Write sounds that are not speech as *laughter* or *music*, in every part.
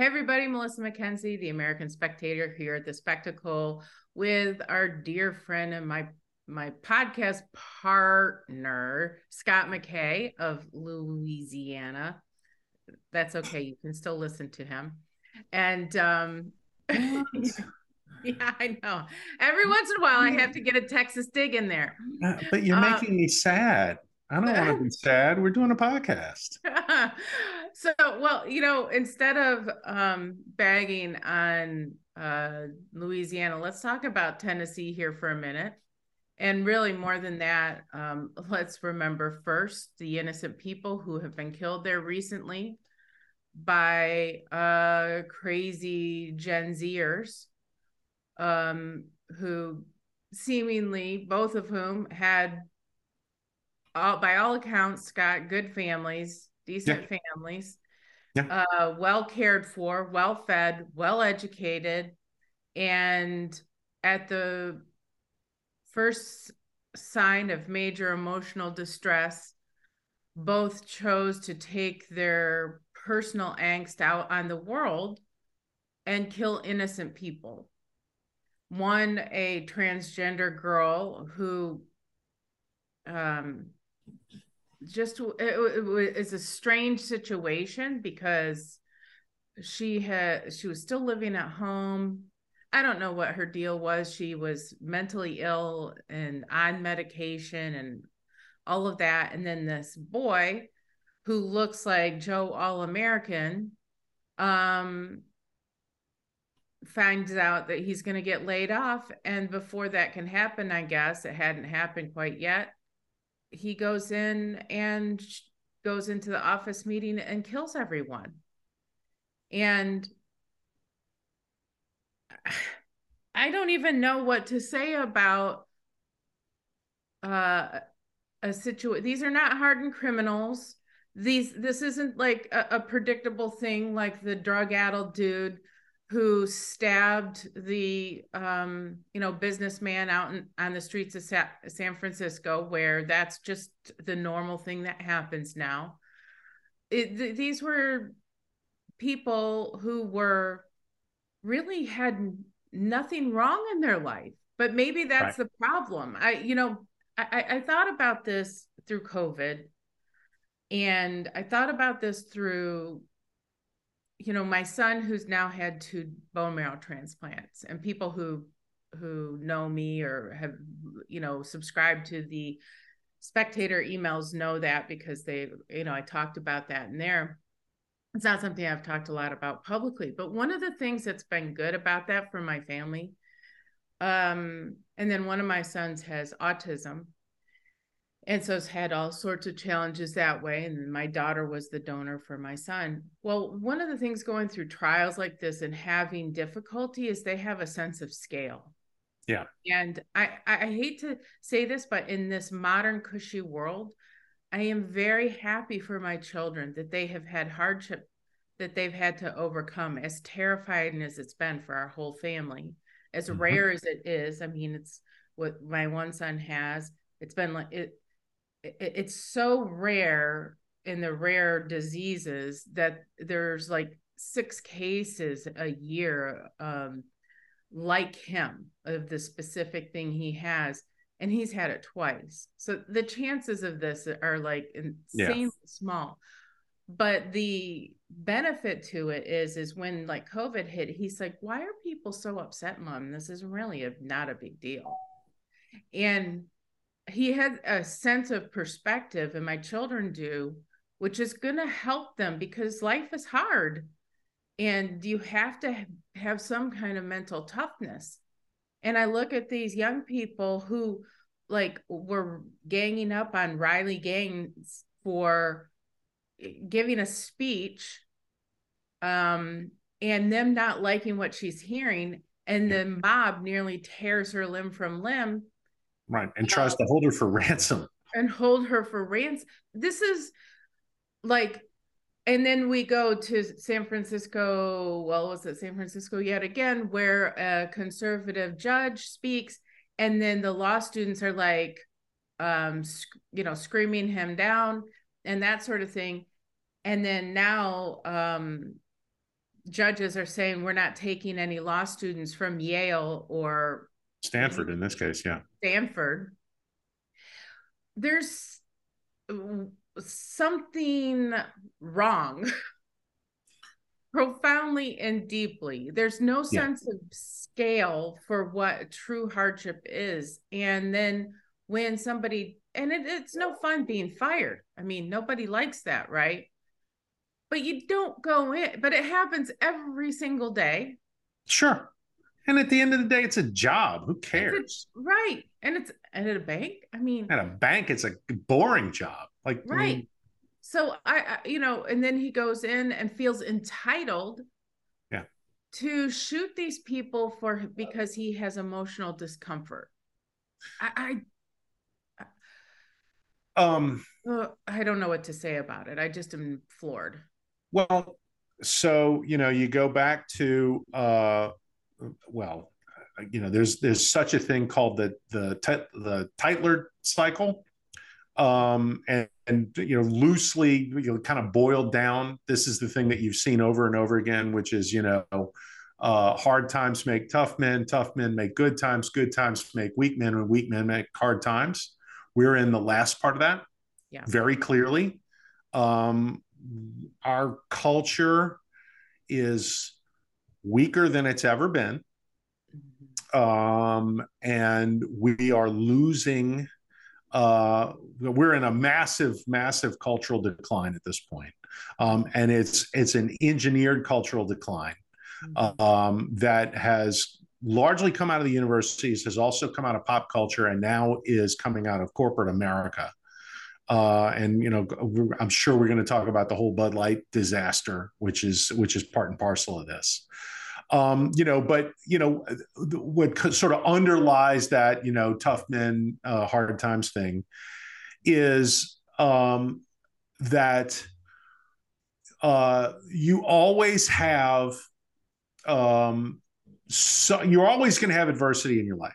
Hey, everybody, Melissa Mackenzie, the American Spectator, here at the Spectacle with our dear friend and my my podcast partner, Scott McKay of Louisiana. That's okay. You can still listen to him. And um *laughs* yeah, I know. Every once in a while I have to get a Texas dig in there. Uh, but you're uh, making me sad. I don't want to be *laughs* sad. We're doing a podcast. *laughs* so, well, you know, instead of um, bagging on uh, Louisiana, let's talk about Tennessee here for a minute. And really, more than that, um, let's remember first the innocent people who have been killed there recently by uh, crazy Gen Zers um, who seemingly, both of whom had all by all accounts got good families, decent yeah. families, yeah. Uh, well cared for, well fed, well educated, and at the first sign of major emotional distress, both chose to take their personal angst out on the world and kill innocent people. One, a transgender girl who um, just it, it, a strange situation because she had she was still living at home. I don't know what her deal was. She was mentally ill and on medication and all of that. And then this boy who looks like joe all american um finds out that he's going to get laid off. And before that can happen i guess it hadn't happened quite yet he goes in and goes into the office meeting and kills everyone. And *sighs* I don't even know what to say about uh, a situation. These are not hardened criminals. These this isn't like a, a predictable thing like the drug addled dude who stabbed the um, you know businessman out in, on the streets of Sa- San Francisco, where that's just the normal thing that happens now. It, th- these were people who were really had nothing wrong in their life, but maybe that's right. the problem. I you know I, I thought about this through COVID, and I thought about this through you know, my son who's now had two bone marrow transplants and people who who know me or have you know subscribed to the spectator emails know that because they you know I talked about that in there. It's not something I've talked a lot about publicly, but one of the things that's been good about that for my family um and then one of my sons has autism and so it's had all sorts of challenges that way and my daughter was the donor for my son. Well one of the things going through trials like this and having difficulty is they have a sense of scale. Yeah. And i i hate to say this but in this modern cushy world i am very happy for my children that they have had hardship that they've had to overcome as terrifying as it's been for our whole family. As mm-hmm. rare as it is i mean it's what my one son has it's been like it it's so rare in the rare diseases that there's like six cases a year um, like him of the specific thing he has and he's had it twice. So the chances of this are like insanely yeah. small. But the benefit to it is is when like covid hit he's like why are people so upset mom? This is really a, not a big deal. And he had a sense of perspective and my children do which is going to help them because life is hard and you have to have some kind of mental toughness. And i look at these young people who like were ganging up on riley gaines for giving a speech um and them not liking what she's hearing and the mob nearly tears her limb from limb Right. And tries to hold her for *laughs* ransom. And hold her for ransom. This is like, and then we go to San Francisco. Well, was it San Francisco yet again, where a conservative judge speaks, and then the law students are like, um, you know, screaming him down and that sort of thing. And then now, um, judges are saying we're not taking any law students from Yale or Stanford in this case, yeah. Stanford. There's something wrong *laughs* profoundly and deeply. There's no sense yeah. of scale for what true hardship is. And then when somebody, and it, it's no fun being fired. I mean, nobody likes that, right? But you don't go in, but it happens every single day. Sure. And at the end of the day, it's a job. Who cares? A, right. And it's and at a bank. I mean, at a bank, it's a boring job. Like, right. I mean, so I, I, you know, and then he goes in and feels entitled yeah. to shoot these people for because he has emotional discomfort. I, I um I don't know what to say about it. I just am floored. Well, so you know, you go back to uh well, you know, there's there's such a thing called the the the Tytler cycle. Um, and, and, you know loosely you know kind of boiled down this is the thing that you've seen over and over again which is you know uh, hard times make tough men tough men make good times good times make weak men and weak men make hard times. We're in the last part of that yeah. very clearly. Um, our culture is weaker than it's ever been mm-hmm. um, and we are losing uh, we're in a massive, massive cultural decline at this point. Um, and it's it's an engineered cultural decline mm-hmm. um, that has largely come out of the universities, has also come out of pop culture, and now is coming out of corporate America. Uh, and you know, I'm sure we're going to talk about the whole Bud Light disaster, which is which is part and parcel of this. Um, you know, but you know, what sort of underlies that, you know, tough men, uh, hard times thing is um, that uh, you always have, um, so you're always going to have adversity in your life.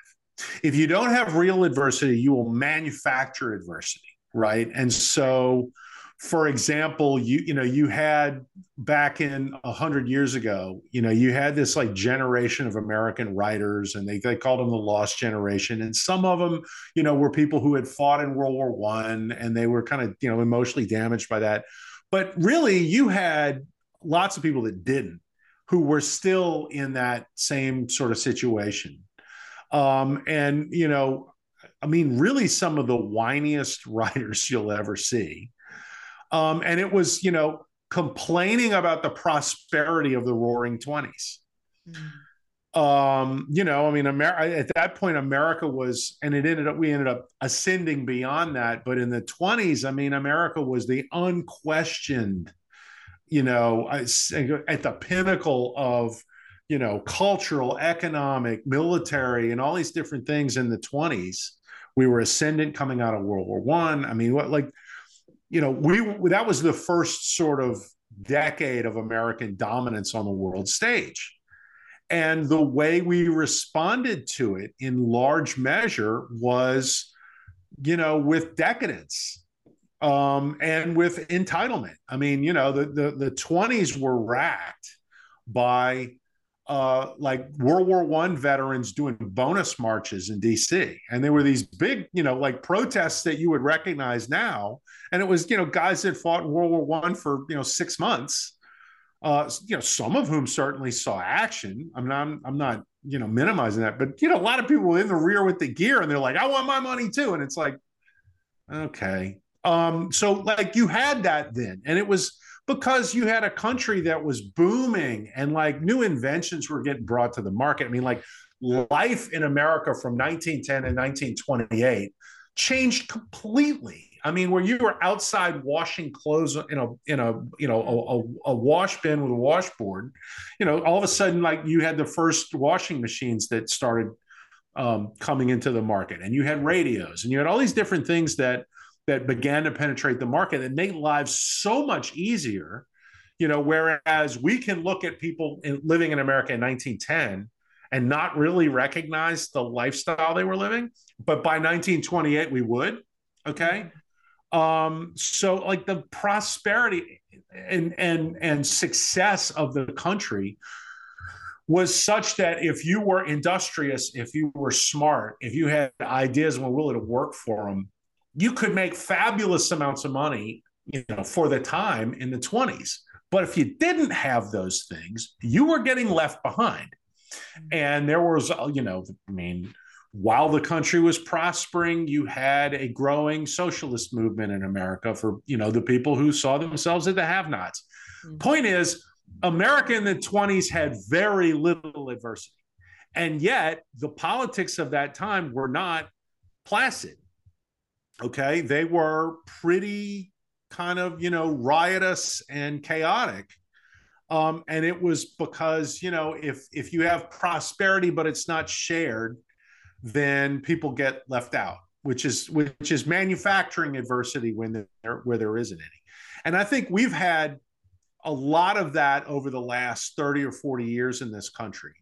If you don't have real adversity, you will manufacture adversity, right? And so, for example, you you know you had back in a hundred years ago, you know you had this like generation of American writers, and they they called them the lost generation, and some of them you know were people who had fought in World War One, and they were kind of you know emotionally damaged by that. But really, you had lots of people that didn't, who were still in that same sort of situation, um, and you know. I mean, really, some of the whiniest *laughs* writers you'll ever see um, and it was, you know, complaining about the prosperity of the roaring 20s. Mm. Um, you know, I mean, Amer- at that point, America was, and it ended up, we ended up ascending beyond that. But in the 20s, I mean, America was the unquestioned, you know, at the pinnacle of, you know, cultural, economic, military, and all these different things in the 20s. We were ascendant coming out of World War One. I. I mean, what like you know, we that was the first sort of decade of American dominance on the world stage. And the way we responded to it in large measure was, you know, with decadence um, and with entitlement. I mean, you know, the, the, the 20s were racked by uh, like World War One veterans doing bonus marches in D.C. And there were these big, you know, like protests that you would recognize now. And it was, you know, guys that fought in World War One for you know six months. Uh, you know, some of whom certainly saw action. I mean, I'm I'm not you know minimizing that, but you know, a lot of people in the rear with the gear, and they're like, I want my money too. And it's like, okay. Um, so like you had that then, and it was because you had a country that was booming and like new inventions were getting brought to the market. I mean, like life in America from 1910 and 1928 changed completely. I mean, where you were outside washing clothes in a in a you know a, a, wash bin with a washboard, you know, all of a sudden like you had the first washing machines that started um, coming into the market, and you had radios, and you had all these different things that that began to penetrate the market and make lives so much easier you know whereas we can look at people in, living in america in 1910 and not really recognize the lifestyle they were living but by 1928 we would okay? Um, so like the prosperity and and and success of the country was such that if you were industrious, if you were smart, if you had ideas and were willing to work for them, you could make fabulous amounts of money, you know, for the time in the 20s. But if you didn't have those things, you were getting left behind. And there was, you know, I mean, while the country was prospering, you had a growing socialist movement in America for, you know, the people who saw themselves as the have-nots. Mm-hmm. Point is, America in the 20s had very little adversity. And yet the politics of that time were not placid. Okay. They were pretty kind of, you know, riotous and chaotic. Um, and it was because, you know, if if you have prosperity but it's not shared, then people get left out, which is which is manufacturing adversity when there where there isn't any. And I think we've had a lot of that over the last 30 or 40 years in this country.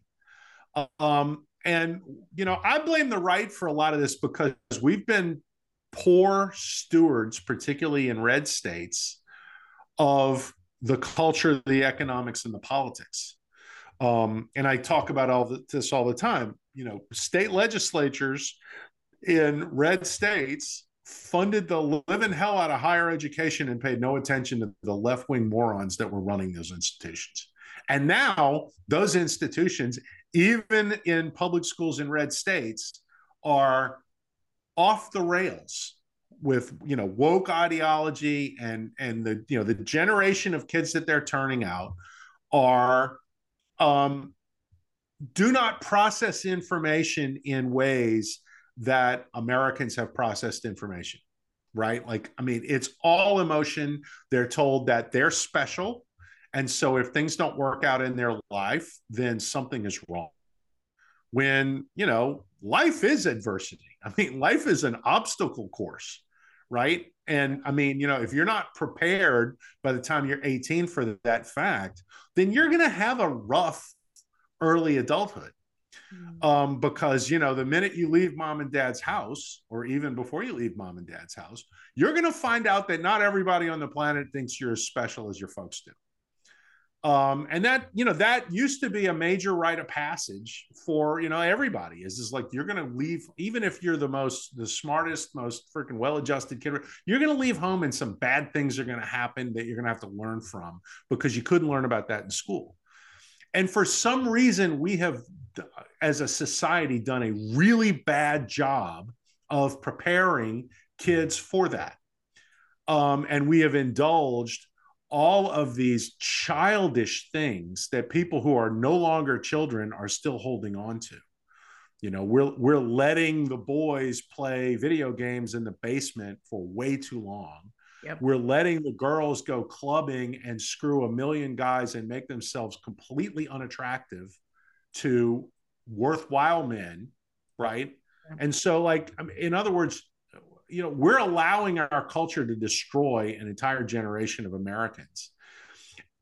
Um, and you know, I blame the right for a lot of this because we've been poor stewards, particularly in red states, of the culture, the economics, and the politics. Um, and I talk about all the, this all the time you know, state legislatures in red states funded the living hell out of higher education and paid no attention to the left wing morons that were running those institutions. And now those institutions, even in public schools in red states, are off the rails with you know woke ideology and and the you know the generation of kids that they're turning out are um, do not process information in ways that Americans have processed information, right? Like, I mean, it's all emotion. They're told that they're special. And so if things don't work out in their life, then something is wrong. When, you know, life is adversity. I mean, life is an obstacle course, right? And I mean, you know, if you're not prepared by the time you're 18 for that fact, then you're going to have a rough early adulthood. Mm. Um, because you know the minute you leave mom and dad's house or even before you leave mom and dad's house you're going to find out that not everybody on the planet thinks you're as special as your folks do um, and that you know that used to be a major rite of passage for you know everybody is is like you're going to leave even if you're the most the smartest most freaking well-adjusted kid you're going to leave home and some bad things are going to happen that you're going to have to learn from because you couldn't learn about that in school and for some reason, we have, as a society, done a really bad job of preparing kids for that. Um, and we have indulged all of these childish things that people who are no longer children are still holding on to. You know, we're we're letting the boys play video games in the basement for way too long. Yep. We're letting the girls go clubbing and screw a million guys and make themselves completely unattractive to worthwhile men, right? Yep. And so, like, in other words, you know, we're allowing our culture to destroy an entire generation of Americans.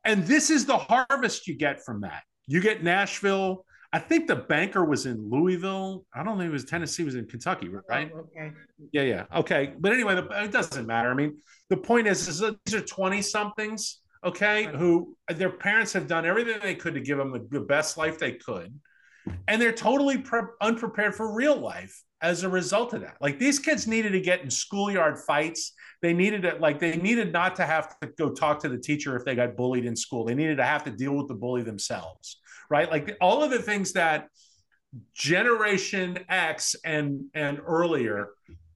And this is the harvest you get from that. You get Nashville, I think the banker was in Louisville. I don't think it was Tennessee. Was in Kentucky, right? Oh, okay. Yeah, yeah. Okay, but anyway, the, it doesn't matter. I mean, the point is, is these are twenty somethings, okay, who their parents have done everything they could to give them the, the best life they could, and they're totally pre- unprepared for real life as a result of that. Like these kids needed to get in schoolyard fights. They needed it, like they needed not to have to go talk to the teacher if they got bullied in school. They needed to have to deal with the bully themselves right? Like all of the things that Generation X and and earlier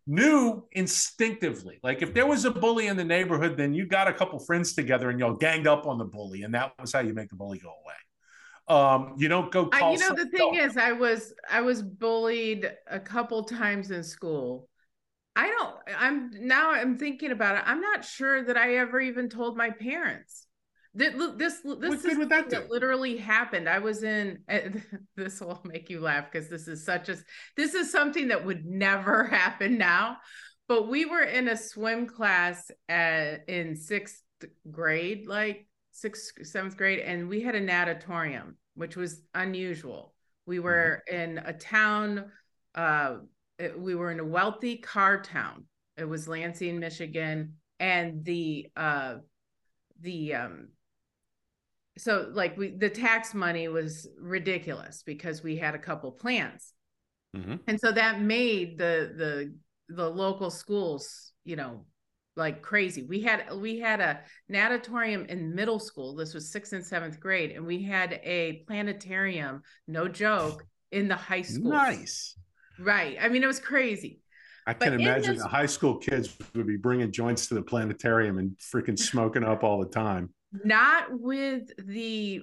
knew instinctively. Like if there was a bully in the neighborhood, then you got a couple friends together and y'all ganged up on the bully, and that was how you make the bully go away. Um, you don't go. I, you know, the thing is, I was I was bullied a couple times in school. I don't. I'm now. I'm thinking about it. I'm not sure that I ever even told my parents. This this this is that, that literally happened. I was in. *laughs* This will make you laugh because this is such a. This is something that would never *laughs* happen now. But we were in a swim class at, in sixth grade, like sixth seventh grade, and we had a natatorium, which was unusual. We were mm-hmm. in a town. Uh, we were in a wealthy car town It was Lansing, Michigan, and the uh the um so like we the tax money was ridiculous because we had a couple plants. Mm-hmm. And so that made the the the local schools, you know, like crazy. We had we had a natatorium in middle school. This was sixth and seventh grade, and we had a planetarium, no joke, in the high school. Nice. Right. I mean, it was crazy. I can but imagine this, the high school kids would be bringing joints to the planetarium and freaking smoking up all the time. Not with the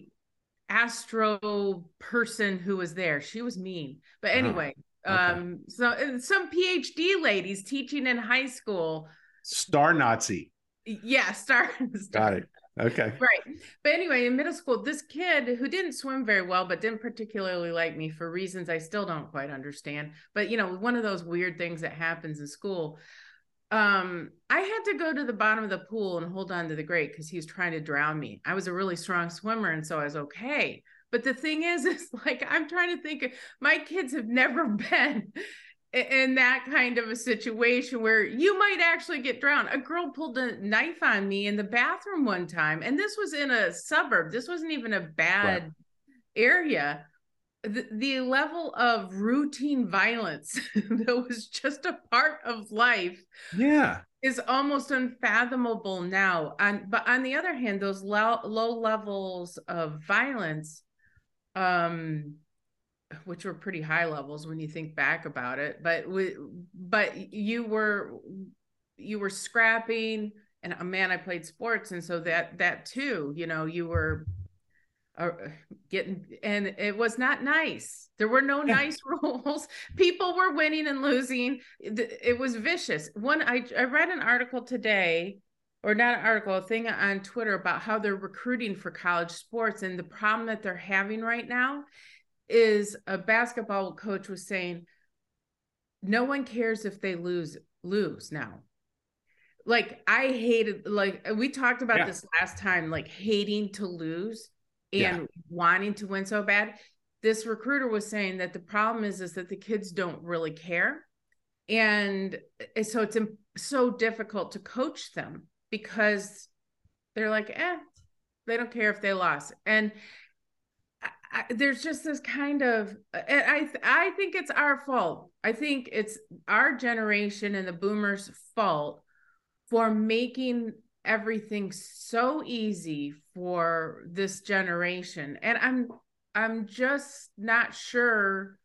astro person who was there. She was mean. But uh-huh. anyway, oh, okay. um, so some PhD ladies teaching in high school. Star Nazi. Yeah, star. *laughs* star. Got it. Okay. Right. But anyway, in middle school, this kid who didn't swim very well, but didn't particularly like me for reasons I still don't quite understand. But, you know, one of those weird things that happens in school. Um, I had to go to the bottom of the pool and hold on to the grate because he was trying to drown me. I was a really strong swimmer, and so I was okay. But the thing is, *laughs* is like I'm trying to think. My kids have never *laughs* been in that kind of a situation where you might actually get drowned. A girl pulled a knife on me in the bathroom one time, and this was in a suburb. This wasn't even a bad right. area. The, the level of routine violence *laughs* that was just a part of life. Yeah. Is almost unfathomable now. And but on the other hand, those low, low levels of violence um which were pretty high levels when you think back about it but we, but you were you were scrapping and a uh, man i played sports and so that that too you know you were uh, getting and it was not nice. There were no *laughs* nice *laughs* rules. People were winning and losing. It was vicious. One I, I read an article today or not an article a thing on twitter about how they're recruiting for college sports and the problem that they're having right now is a basketball coach was saying no one cares if they lose lose now like i hated like we talked about yeah. this last time like hating to lose and yeah. wanting to win so bad this recruiter was saying that the problem is is that the kids don't really care and eh, so it's so difficult to coach them because they're like eh they don't care if they lost and I, there's just this kind of I I think it's our fault. I think it's our generation and the boomers' fault for making everything so easy for this generation. And I'm I'm just not sure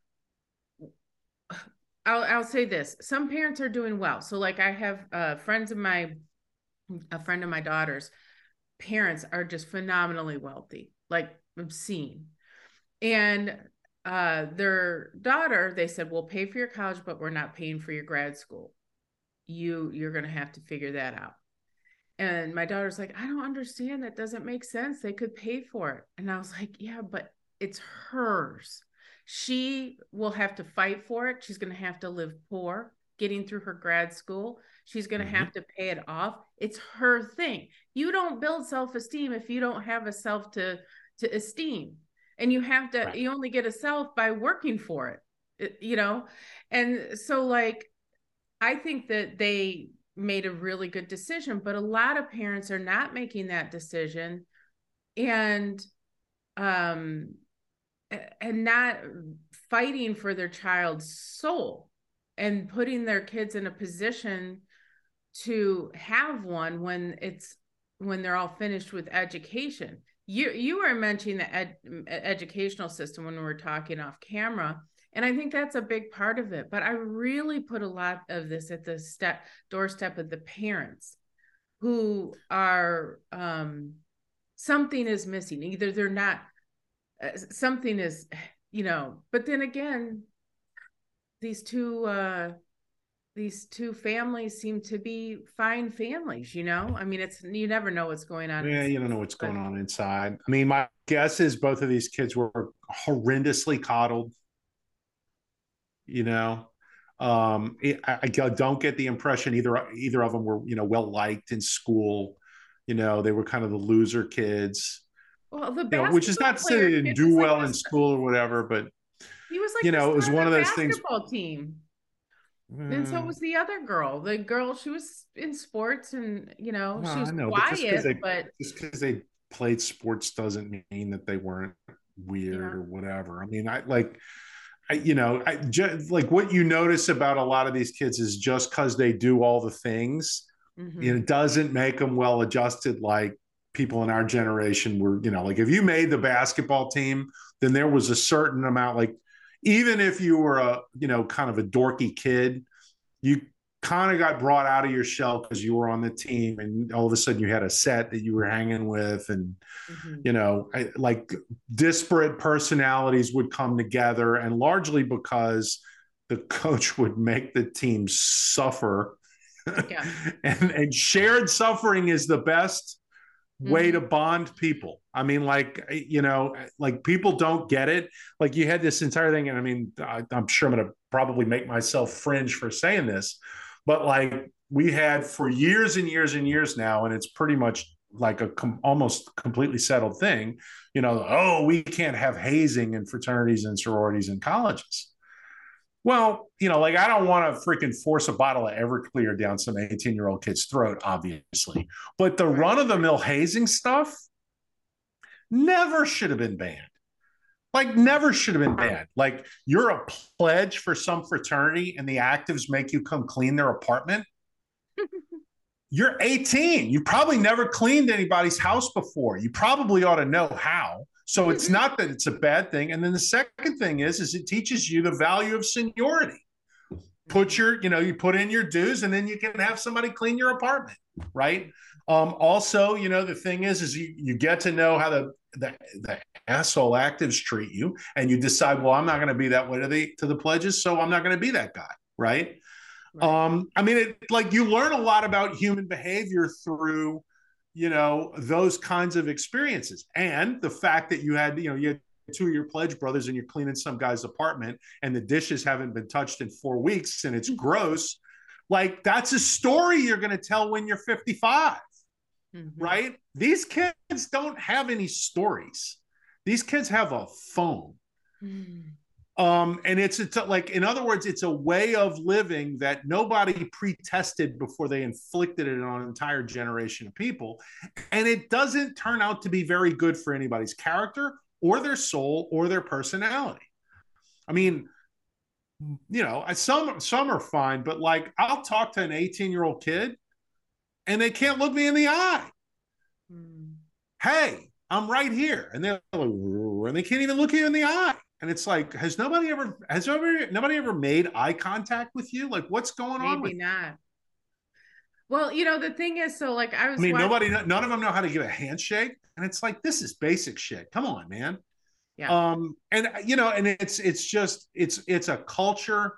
I'll I'll say this. Some parents are doing well. So like I have uh, friends of my a friend of my daughter's parents are just phenomenally wealthy, like obscene and uh, their daughter, they said, "We'll pay for your college, but we're not paying for your grad school. You you're going to have to figure that out." And my daughter's like, "I don't understand. That doesn't make sense. They could pay for it." And I was like, "Yeah, but it's hers. She will have to fight for it. She's going to have to live poor." getting through her grad school. She's going to mm-hmm. have to pay it off. It's her thing. You don't build self-esteem if you don't have a self to to esteem and you have to right. you only get a self by working for it you know and so like i think that they made a really good decision but a lot of parents are not making that decision and um and not fighting for their child's soul and putting their kids in a position to have one when it's when they're all finished with education you you were mentioning the ed, educational system when we were talking off camera and i think that's a big part of it but i really put a lot of this at the step doorstep of the parents who are um something is missing either they're not uh, something is you know but then again these two uh these two families seem to be fine families you know? I mean it's you never know what's going on yeah you don't know what's going on inside. I mean my guess is both of these kids were horrendously coddled. You know? Um I, I don't get the impression either either of them were you know well liked in school. You know they were kind of the loser kids. Well, the you know, which is not to say they didn't do well like in school or whatever but he was like you know it was one of those things team And so was the other girl. The girl, she was in sports, and you know, no, she was know, quiet. But, just because they played sports doesn't mean that they weren't weird yeah. or whatever. I mean, I like, I, you know, I just like what you notice about a lot of these kids is just because they do all the things, mm-hmm. it doesn't make them well adjusted like people in our generation were. You know, like if you made the basketball team, then there was a certain amount, like even if you were a you know kind of a dorky kid you kind of got brought out of your shell because you were on the team and all of a sudden you had a set that you were hanging with and mm-hmm. you know I, like disparate personalities would come together and largely because the coach would make the team suffer yeah. *laughs* and, and shared suffering is the best way mm-hmm. to bond people. I mean, like, you know, like people don't get it. Like, you had this entire thing, and I mean, I, am sure I'm going to probably make myself fringe for saying this, but like, we had for years and years and years now, and it's pretty much like a com- almost completely settled thing, you know, oh, we can't have hazing in fraternities and sororities and colleges. Well, you know, like I don't want to freaking force a bottle of Everclear down some 18 year old kid's throat, obviously. But the run of the mill hazing stuff never should have been banned. Like, never should have been banned. Like, you're a pledge for some fraternity and the actives make you come clean their apartment. *laughs* you're 18. You probably never cleaned anybody's house before. You probably ought to know how. So it's not that it's a bad thing. And then the second thing is, is it teaches you the value of seniority. Put your, you know, you put in your dues, and then you can have somebody clean your apartment, right? Um, also, you know, the thing is, is you you get to know how the the, the asshole actives treat you, and you decide, well, I'm not going to be that way to the to the pledges, so I'm not going to be that guy, right? right? Um, I mean, it like you learn a lot about human behavior through you know those kinds of experiences and the fact that you had you know you had two of your pledge brothers and you're cleaning some guy's apartment and the dishes haven't been touched in four weeks and it's mm-hmm. gross like that's a story you're going to tell when you're 55 mm-hmm. right these kids don't have any stories these kids have a phone mm. Um, and it's it's like in other words, it's a way of living that nobody pre-tested before they inflicted it on an entire generation of people, and it doesn't turn out to be very good for anybody's character or their soul or their personality. I mean, you know, some some are fine, but like I'll talk to an 18 year old kid, and they can't look me in the eye. Mm. Hey, I'm right here, and they're like, and they can't even look you in the eye and it's like has nobody ever has nobody nobody ever made eye contact with you? Like what's going maybe on maybe not. Well you know the thing is so like i was i mean watching... nobody none of them know how to give a handshake. And it's like this is basic shit. Come on man. Yeah. Um and you know and it's it's just it's it's a culture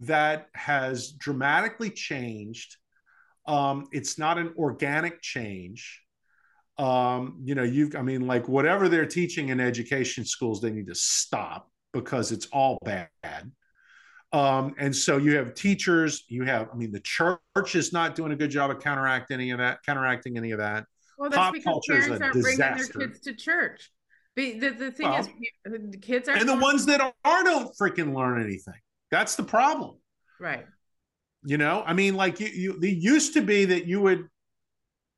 that has dramatically changed. Um it's not an organic change um, you know, you've, I mean, like whatever they're teaching in education schools, they need to stop because it's all bad. Um, and so you have teachers, you have, I mean, the church is not doing a good job of counteracting any of that, counteracting any of that. Well, that's Pop because parents aren't disaster. bringing their kids to church. The, the, the thing well, is, the kids are. And the ones that are don't freaking learn anything. That's the problem. Right. You know, I mean, like you, you, it used to be that you would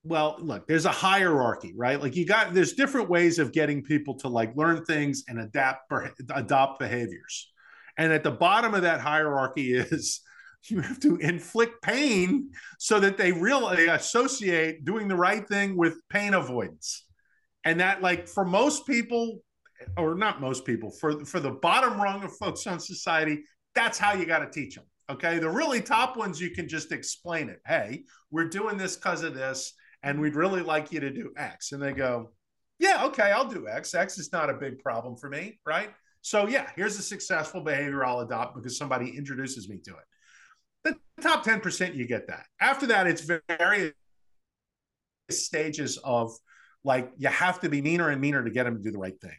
well look there's a hierarchy right? Like you got there's different ways of getting people to like learn things and adapt adopt behaviors. And at the bottom of that hierarchy *laughs* is you have to inflict pain so that they really associate doing the right thing with pain avoidance. And that like for most people or not most people for for the bottom rung of folks on society that's how you got to teach them okay? The really top ones you can just explain it. Hey we're doing this because of this and we'd really like you to do X. And they go, yeah, okay, I'll do X. X is not a big problem for me, right? So, yeah, here's a successful behavior I'll adopt because somebody introduces me to it. The top 10%, you get that. After that, it's various stages of like, you have to be meaner and meaner to get them to do the right thing.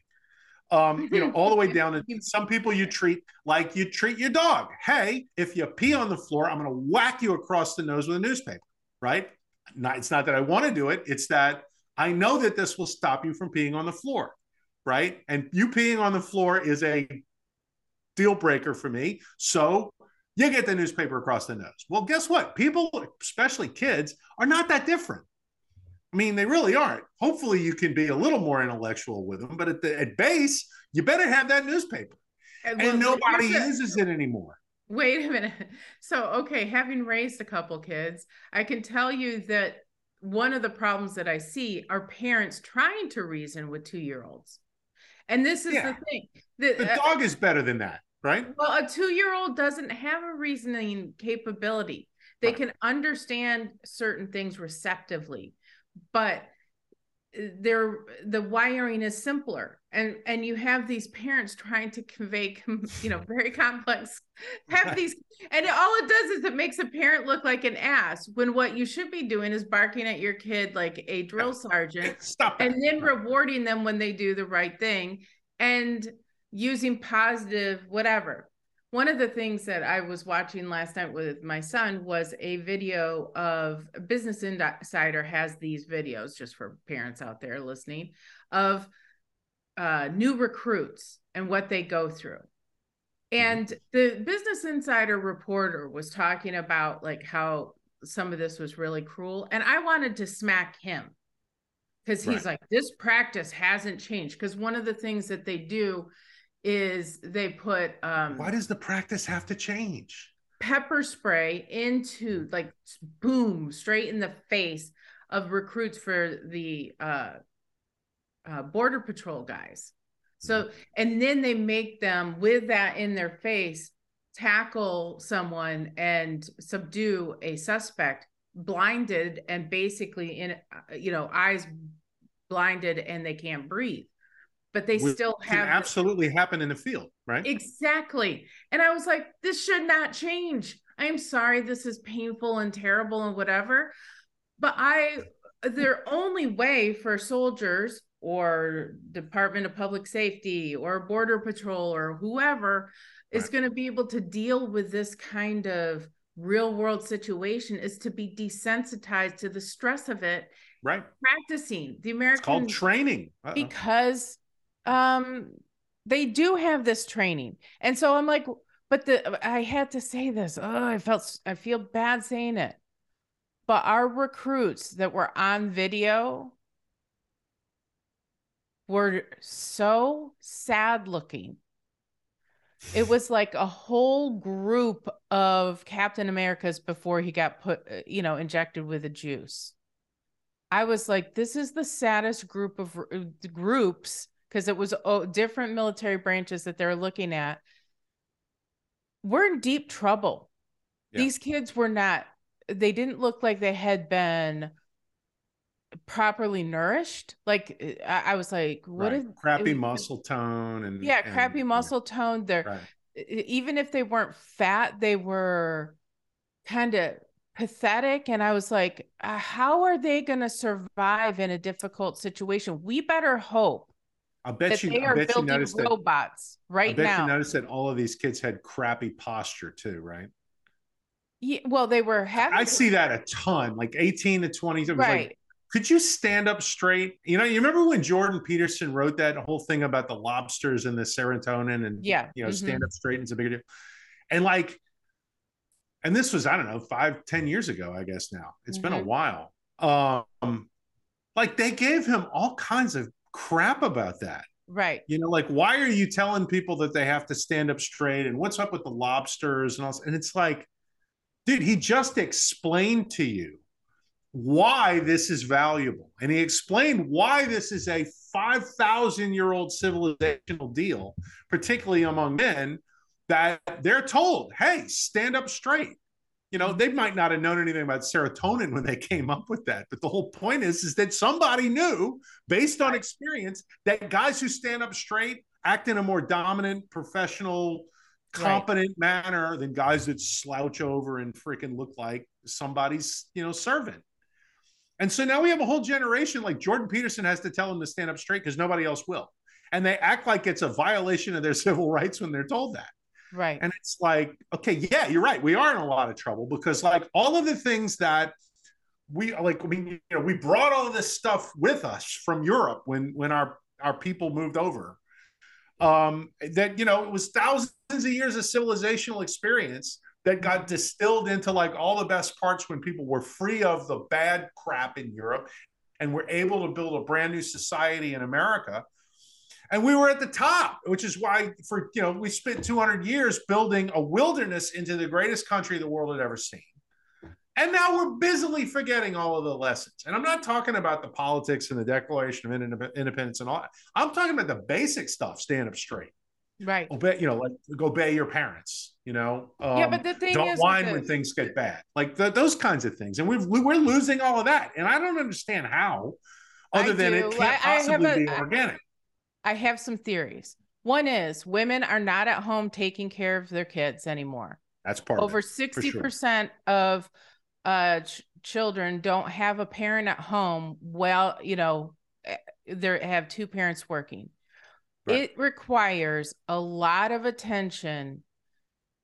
Um, you know, all the way down to *laughs* some people you treat like you treat your dog. Hey, if you pee on the floor, I'm going to whack you across the nose with a newspaper, right? Not, it's not that I want to do it. It's that I know that this will stop you from peeing on the floor, right? And you peeing on the floor is a deal breaker for me. So you get the newspaper across the nose. Well, guess what? People, especially kids, are not that different. I mean, they really aren't. Hopefully, you can be a little more intellectual with them, but at the at base, you better have that newspaper. And, well, and nobody uses it anymore. Wait a minute. *laughs* So, okay, having raised a couple kids, I can tell you that one of the problems that I see are parents trying to reason with two year olds. And this is yeah. the thing. The, the uh, dog uh, is better than that, right? Well, a two year old doesn't have a reasoning capability. They right. can understand certain things receptively, but they're the wiring is simpler and and you have these parents trying to convey you know very complex have these and all it does is it makes a parent look like an ass when what you should be doing is barking at your kid like a drill sergeant *laughs* Stop and then rewarding them when they do the right thing and using positive whatever. One of the things that I was watching last night with my son was a video of Business Insider has these videos just for parents out there listening of uh, new recruits and what they go through. Mm-hmm. And the Business Insider reporter was talking about like how some of this was really cruel. And I wanted to smack him because he's right. like, this practice hasn't changed. Because one of the things that they do is they put um why does the practice have to change pepper spray into like boom straight in the face of recruits for the uh, uh border patrol guys so mm-hmm. and then they make them with that in their face tackle someone and subdue a suspect blinded and basically in uh, you know eyes blinded and they can't breathe but they Which still have absolutely happen in the field, right? Exactly. And I was like, this should not change. I am sorry, this is painful and terrible and whatever. But I, their only way for soldiers or Department of Public Safety or Border Patrol or whoever right. is going to be able to deal with this kind of real world situation is to be desensitized to the stress of it. Right. Practicing the American it's called training Uh-oh. because um they do have this training and so i'm like but the i had to say this oh i felt i feel bad saying it but our recruits that were on video were so sad looking it was like a whole group of captain americas before he got put uh, you know injected with a juice i was like this is the saddest group of uh, groups because it was oh, different military branches that they're looking at. We're in deep trouble. Yeah. These kids were not, they didn't look like they had been properly nourished. Like I, I was like, what right. is crappy was, muscle tone and yeah, and, crappy muscle yeah. tone. They're right. even if they weren't fat, they were kind of pathetic and i was like uh, how are they going to survive in a difficult situation we better hope I bet you. They are bet building you robots that, right I bet now. You noticed that all of these kids had crappy posture too, right? Yeah. Well, they were having. I see that a ton, like eighteen to twenty. It was right. like, could you stand up straight? You know, you remember when Jordan Peterson wrote that whole thing about the lobsters and the serotonin and yeah, you know, mm-hmm. stand up straight is a big deal. And like, and this was I don't know five, ten years ago, I guess now. It's mm-hmm. been a mm-hmm. while. Um, like they gave him all kinds of crap about that. Right. You know, like why are you telling people that they have to stand up straight and what's up with the lobsters and all and it's like dude, he just explained to you why this is valuable. And he explained why this is a 5,000 year old civilizational deal, particularly among men, that they're told, hey, stand up straight you know they might not have known anything about serotonin when they came up with that but the whole point is is that somebody knew based on experience that guys who stand up straight act in a more dominant professional competent right. manner than guys that slouch over and freaking look like somebody's you know servant and so now we have a whole generation like jordan peterson has to tell them to stand up straight because nobody else will and they act like it's a violation of their *laughs* civil rights when they're told that Right. And it's like, okay, yeah, you're right. We are in a lot of trouble because like all of the things that we like, I mean, you know, we brought all of this stuff with us from Europe when when our our people moved over. Um, that you know, it was thousands of years of civilizational experience that got mm-hmm. distilled into like all the best parts when people were free of the bad crap in Europe and were able to build a brand new society in America. And we were at the top, which is why for you know we spent 200 years building a wilderness into the greatest country the world had ever seen. And now we're busily forgetting all of the lessons. And I'm not talking about the politics and the Declaration of Independence and all. I'm talking about the basic stuff. Stand up straight. Right. Obey, you know, like go obey your parents. You know. Um, yeah, but the thing don't is, whine when things get bad. Like the, those kinds of things. And we've, we're losing all of that. And I don't understand how, other I than do. it can't I, possibly I be organic. I have some theories. One is women are not at home taking care of their kids anymore. That's part over sixty percent of uh, ch- children don't have a parent at home. Well, you know, eh, they have two parents working. Right. It requires a lot of attention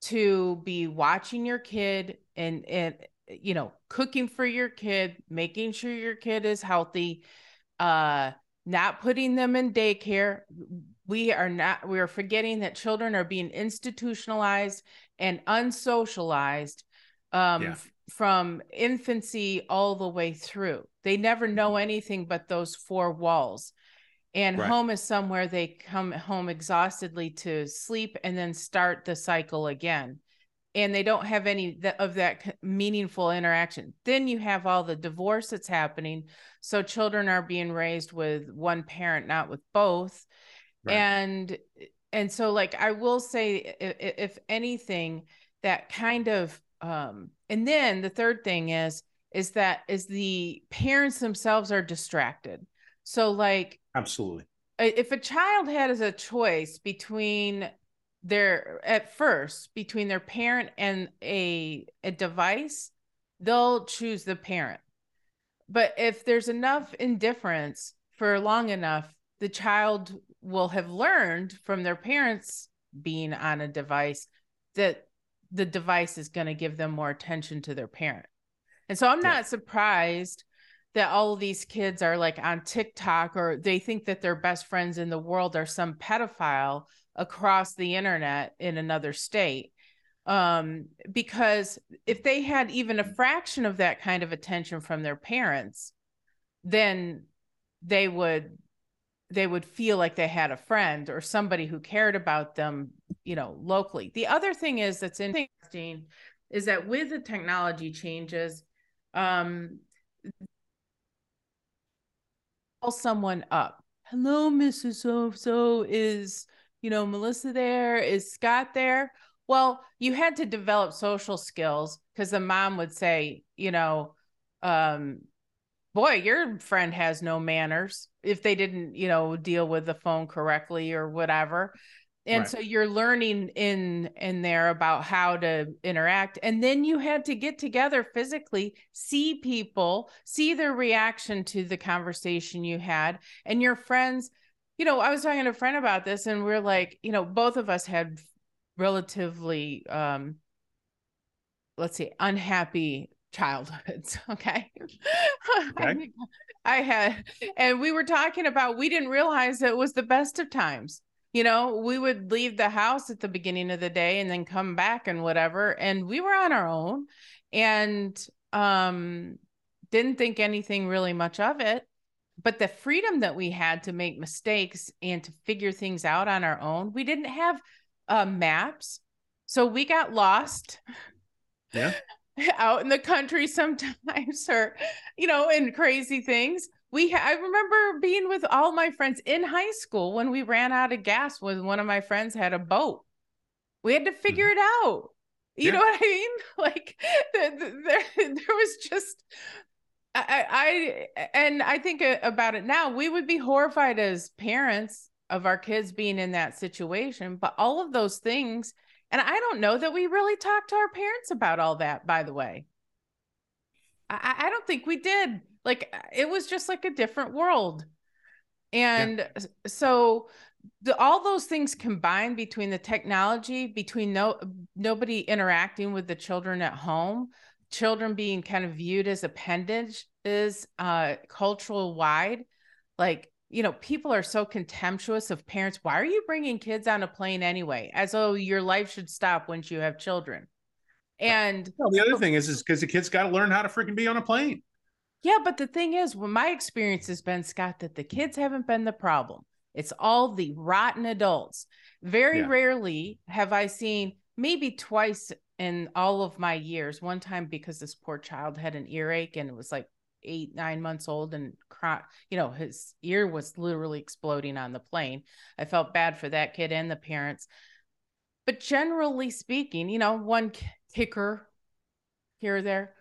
to be watching your kid and and you know cooking for your kid making sure your kid is healthy uh not putting them in daycare we are not we are forgetting that children are being institutionalized and unsocialized um yeah from infancy all the way through. They never know anything but those four walls. And right. home is somewhere they come home exhaustedly to sleep and then start the cycle again. And they don't have any of that meaningful interaction. Then you have all the divorce that's happening. So children are being raised with one parent, not with both. Right. And and so like I will say if, if anything that kind of um and then the third thing is is that is the parents themselves are distracted so like absolutely if a child has a choice between their at first between their parent and a a device they'll choose the parent but if there's enough indifference for long enough the child will have learned from their parents being on a device that the device is going to give them more attention to their parent. And so I'm yeah. not surprised that all of these kids are like on TikTok or they think that their best friends in the world are some pedophile across the internet in another state. Um, because if they had even a fraction of that kind of attention from their parents, then they would they would feel like they had a friend or somebody who cared about them, you know, locally. The other thing is that's interesting is that with the technology changes, um, call someone up. Hello, Mrs. So so is you know Melissa there? Is Scott there? Well, you had to develop social skills because the mom would say, you know, um, boy, your friend has no manners if they didn't, you know, deal with the phone correctly or whatever. And right. so you're learning in in there about how to interact and then you had to get together physically, see people, see their reaction to the conversation you had and your friends, you know, I was talking to a friend about this and we're like, you know, both of us had relatively um let's see unhappy childhoods. *laughs* Okay. *laughs* okay. I had, and we were talking about, we didn't realize it was the best of times. You know, we would leave the house at the beginning of the day and then come back and whatever. And we were on our own and um, didn't think anything really much of it. But the freedom that we had to make mistakes and to figure things out on our own, we didn't have uh, maps. So we got lost. Yeah. *laughs* out in the country sometimes *laughs* or you know in crazy things we ha- i remember being with all my friends in high school when we ran out of gas when one of my friends had a boat we had to figure mm-hmm. it out you yeah. know what i mean *laughs* like the, the, there, *laughs* there was just I, I and i think about it now we would be horrified as parents of our kids being in that situation but all of those things and I don't know that we really talked to our parents about all that, by the way. I, I don't think we did. Like it was just like a different world. And yeah. so the, all those things combined between the technology, between no nobody interacting with the children at home, children being kind of viewed as appendage is uh cultural wide, like you know, people are so contemptuous of parents. Why are you bringing kids on a plane anyway? As though your life should stop once you have children. And well, the other thing is, is because the kids got to learn how to freaking be on a plane. Yeah, but the thing is, well, my experience has been, Scott, that the kids haven't been the problem. It's all the rotten adults. Very yeah. rarely have I seen, maybe twice in all of my years, one time because this poor child had an earache and it was like eight, nine months old and cry, you know, his ear was literally exploding on the plane. I felt bad for that kid and the parents. But generally speaking, you know, one kicker here or there.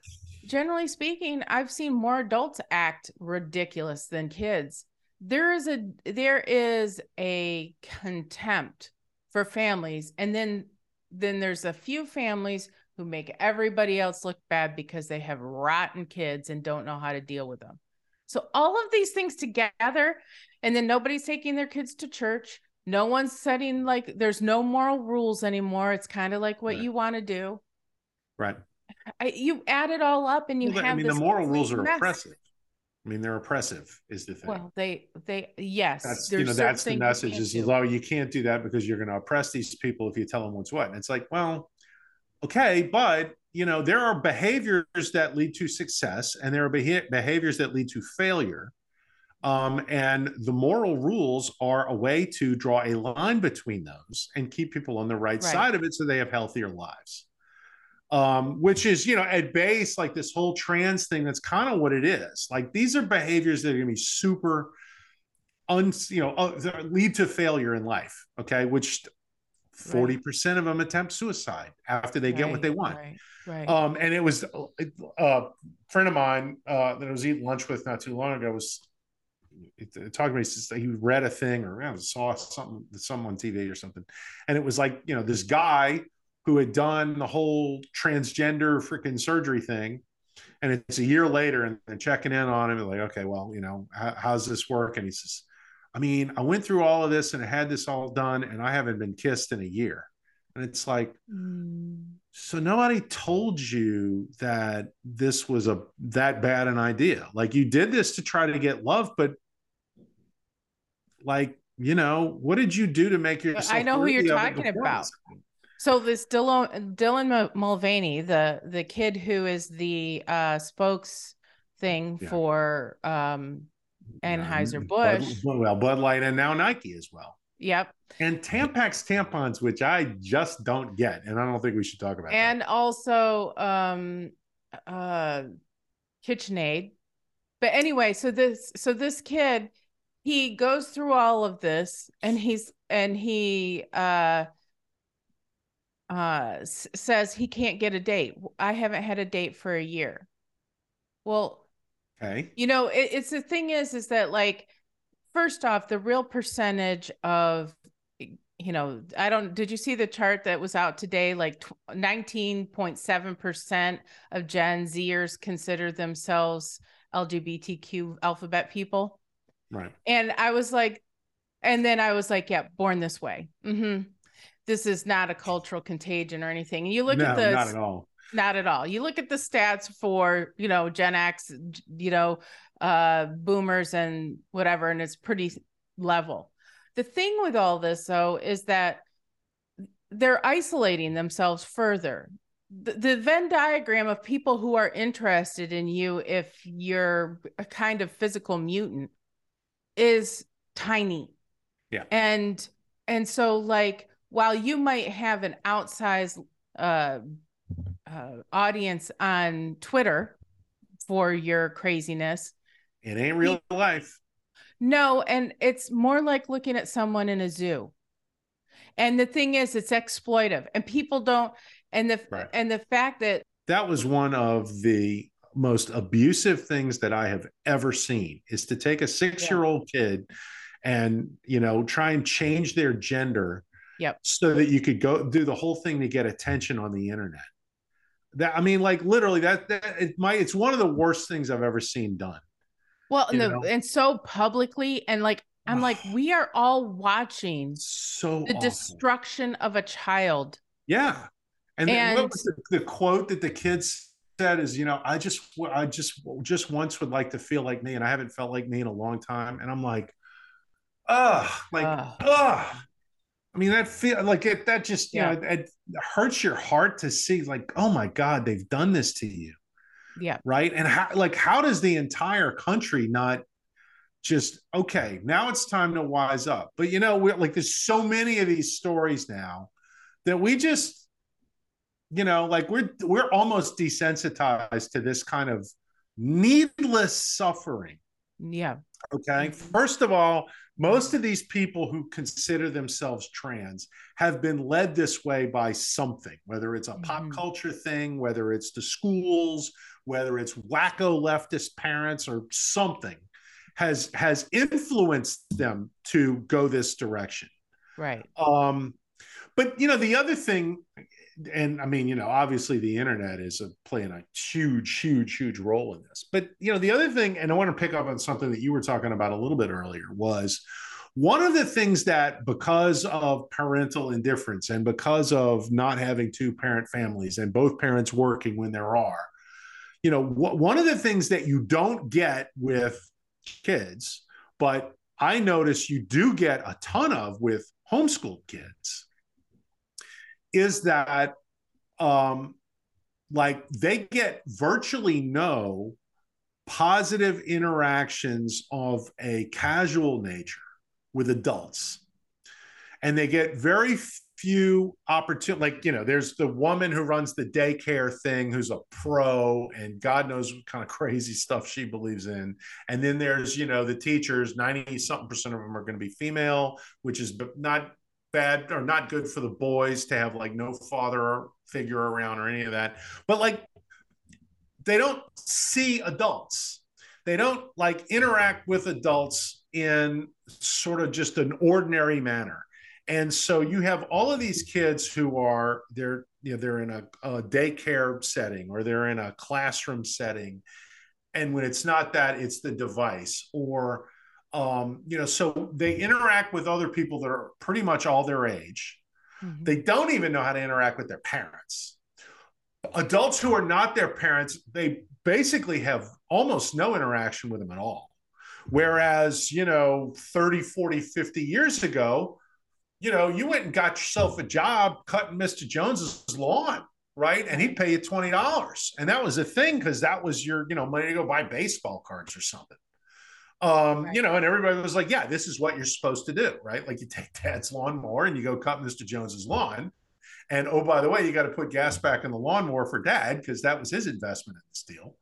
Generally speaking, I've seen more adults act ridiculous than kids. There is a there is a contempt for families and then then there's a few families who make everybody else look bad because they have rotten kids and don't know how to deal with them. So all of these things together and then nobody's taking their kids to church. No one's setting like there's no moral rules anymore. It's kind of like what right. you want to do. Right. I, you add it all up and you well, have I mean the moral rules are mess. oppressive. I mean, they're oppressive, is the thing. Well, they, they, yes. That's you know, that's the message is, oh, you can't do that because you're going to oppress these people if you tell them what's what. And it's like, well, okay, but you know, there are behaviors that lead to success, and there are beha- behaviors that lead to failure. Um, and the moral rules are a way to draw a line between those and keep people on the right, right. side of it, so they have healthier lives um, which is, you know, at base, like this whole trans thing, that's kind of what it is. Like these are behaviors that are going to be super, un, you know, uh, lead to failure in life. Okay. Which 40% right. of them attempt suicide after they right, get what they want. Right. Right. Um, and it was uh, a friend of mine uh, that I was eating lunch with not too long ago was talking to me. He, he read a thing or know, saw something, on TV or something. And it was like, you know, this guy who had done the whole transgender freaking surgery thing. And it's a year later and, and checking in on him and like, okay, well, you know, how, how's this work? And he says, I mean, I went through all of this and I had this all done and I haven't been kissed in a year. And it's like, mm. so nobody told you that this was a that bad an idea. Like you did this to try to get love, but like, you know, what did you do to make yourself? I know who you're talking about. So this Dylan Dylan Mulvaney, the the kid who is the uh, spokes thing yeah. for um, Anheuser Busch, well, Bud Light, and now Nike as well. Yep. And Tampax tampons, which I just don't get, and I don't think we should talk about. And that. also, um, uh, KitchenAid. But anyway, so this so this kid, he goes through all of this, and he's and he uh uh, says he can't get a date. I haven't had a date for a year. Well, okay. You know, it, it's the thing is, is that like, first off, the real percentage of, you know, I don't, did you see the chart that was out today? Like 19.7% of Gen Zers consider themselves LGBTQ alphabet people. Right. And I was like, and then I was like, yeah, born this way. Mm-hmm this is not a cultural contagion or anything. You look no, at the not at all. Not at all. You look at the stats for, you know, Gen X, you know, uh boomers and whatever and it's pretty level. The thing with all this though is that they're isolating themselves further. The, the Venn diagram of people who are interested in you if you're a kind of physical mutant is tiny. Yeah. And and so like while you might have an outsized uh, uh, audience on Twitter for your craziness, it ain't real life. No, and it's more like looking at someone in a zoo. And the thing is, it's exploitive, and people don't. And the right. and the fact that that was one of the most abusive things that I have ever seen is to take a six year old yeah. kid and you know try and change their gender Yep. So that you could go do the whole thing to get attention on the internet. That I mean, like literally, that that it might it's one of the worst things I've ever seen done. Well, and, the, and so publicly, and like I'm like, *sighs* we are all watching so the awful. destruction of a child. Yeah. And, and what was the, the quote that the kids said is, you know, I just I just just once would like to feel like me, and I haven't felt like me in a long time. And I'm like, ah, like, ah. I mean, that feel like it, that just, you yeah. know, it, it hurts your heart to see like, oh my God, they've done this to you. Yeah. Right. And how, like, how does the entire country not just, okay, now it's time to wise up. But, you know, we're like, there's so many of these stories now that we just, you know, like we're, we're almost desensitized to this kind of needless suffering. Yeah. Okay. Mm-hmm. First of all, most of these people who consider themselves trans have been led this way by something, whether it's a mm-hmm. pop culture thing, whether it's the schools, whether it's wacko leftist parents or something has has influenced them to go this direction. Right. Um but you know the other thing and I mean, you know, obviously the internet is a, playing a huge, huge, huge role in this. But you know, the other thing, and I want to pick up on something that you were talking about a little bit earlier, was one of the things that because of parental indifference and because of not having two parent families and both parents working when there are, you know, wh- one of the things that you don't get with kids, but I notice you do get a ton of with homeschooled kids is that um, like they get virtually no positive interactions of a casual nature with adults. And they get very few opportunity like you know there's the woman who runs the daycare thing who's a pro and god knows what kind of crazy stuff she believes in. And then there's you know the teachers 90 something percent of them are going to be female which is not bad or not good for the boys to have like no father figure around or any of that. But like they don't see adults. They don't like interact with adults in sort of just an ordinary manner. And so you have all of these kids who are they're you know they're in a, a daycare setting or they're in a classroom setting. And when it's not that, it's the device or um, you know, so they interact with other people that are pretty much all their age. Mm-hmm. They don't even know how to interact with their parents. Adults who are not their parents, they basically have almost no interaction with them at all. Whereas, you know, 30, 40, 50 years ago, you know, you went and got yourself a job cutting Mr. Jones's lawn, right? And he'd pay you $20. And that was a thing because that was your, you know, money to go buy baseball cards or something um, right. you know, and everybody was like, yeah, this is what you're supposed to do, right? Like you take *laughs* dad's lawnmower and you go cut Mr. Jones's lawn. And oh, by the way, you got to put gas back in the lawnmower for dad because that was his investment in this deal.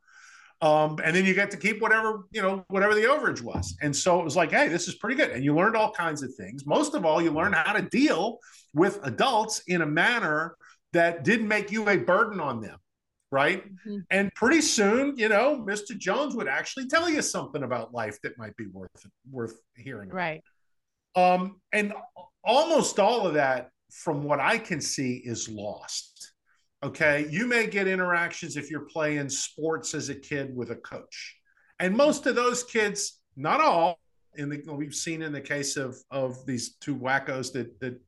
Um, and then you get to keep whatever, you know, whatever the overage was. And so it was like, hey, this is pretty good. And you learned all kinds of things. Most of all, you learned how to deal with adults in a manner that didn't make you a burden on them right? Mm-hmm. And pretty soon, you know, Mr. Jones would actually tell you something about life that might be worth worth hearing. Right. Um, and almost all of that, from what I can see, is lost. Okay, you may get interactions if you're playing sports as a kid with a coach, and most of those kids, not all, in the we've seen in the case of of these two wackos that that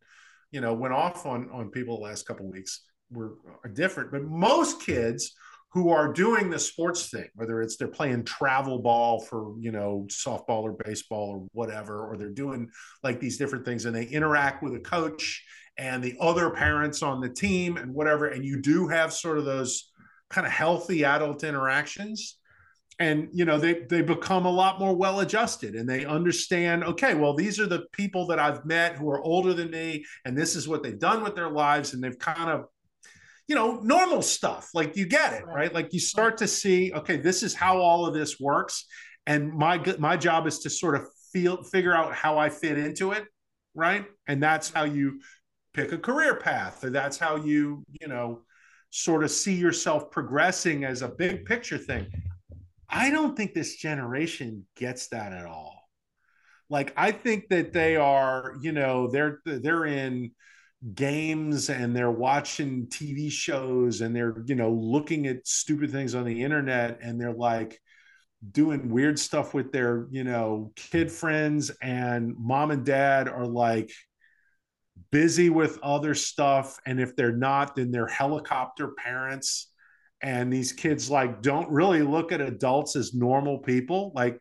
you know went off on on people the last couple weeks were are different, but most kids who are doing the sports thing, whether it's they're playing travel ball for, you know, softball or baseball or whatever, or they're doing like these different things and they interact with a coach and the other parents on the team and whatever. And you do have sort of those kind of healthy adult interactions. And you know, they they become a lot more well adjusted and they understand, okay, well, these are the people that I've met who are older than me, and this is what they've done with their lives, and they've kind of you know, normal stuff. Like you get it, right? Like you start to see, okay, this is how all of this works, and my my job is to sort of feel figure out how I fit into it, right? And that's how you pick a career path, or that's how you, you know, sort of see yourself progressing as a big picture thing. I don't think this generation gets that at all. Like I think that they are, you know, they're they're in games and they're watching TV shows and they're, you know, looking at stupid things on the internet and they're like doing weird stuff with their, you know, kid friends and mom and dad are like busy with other stuff. And if they're not then they're helicopter parents. And these kids like don't really look at adults as normal people. Like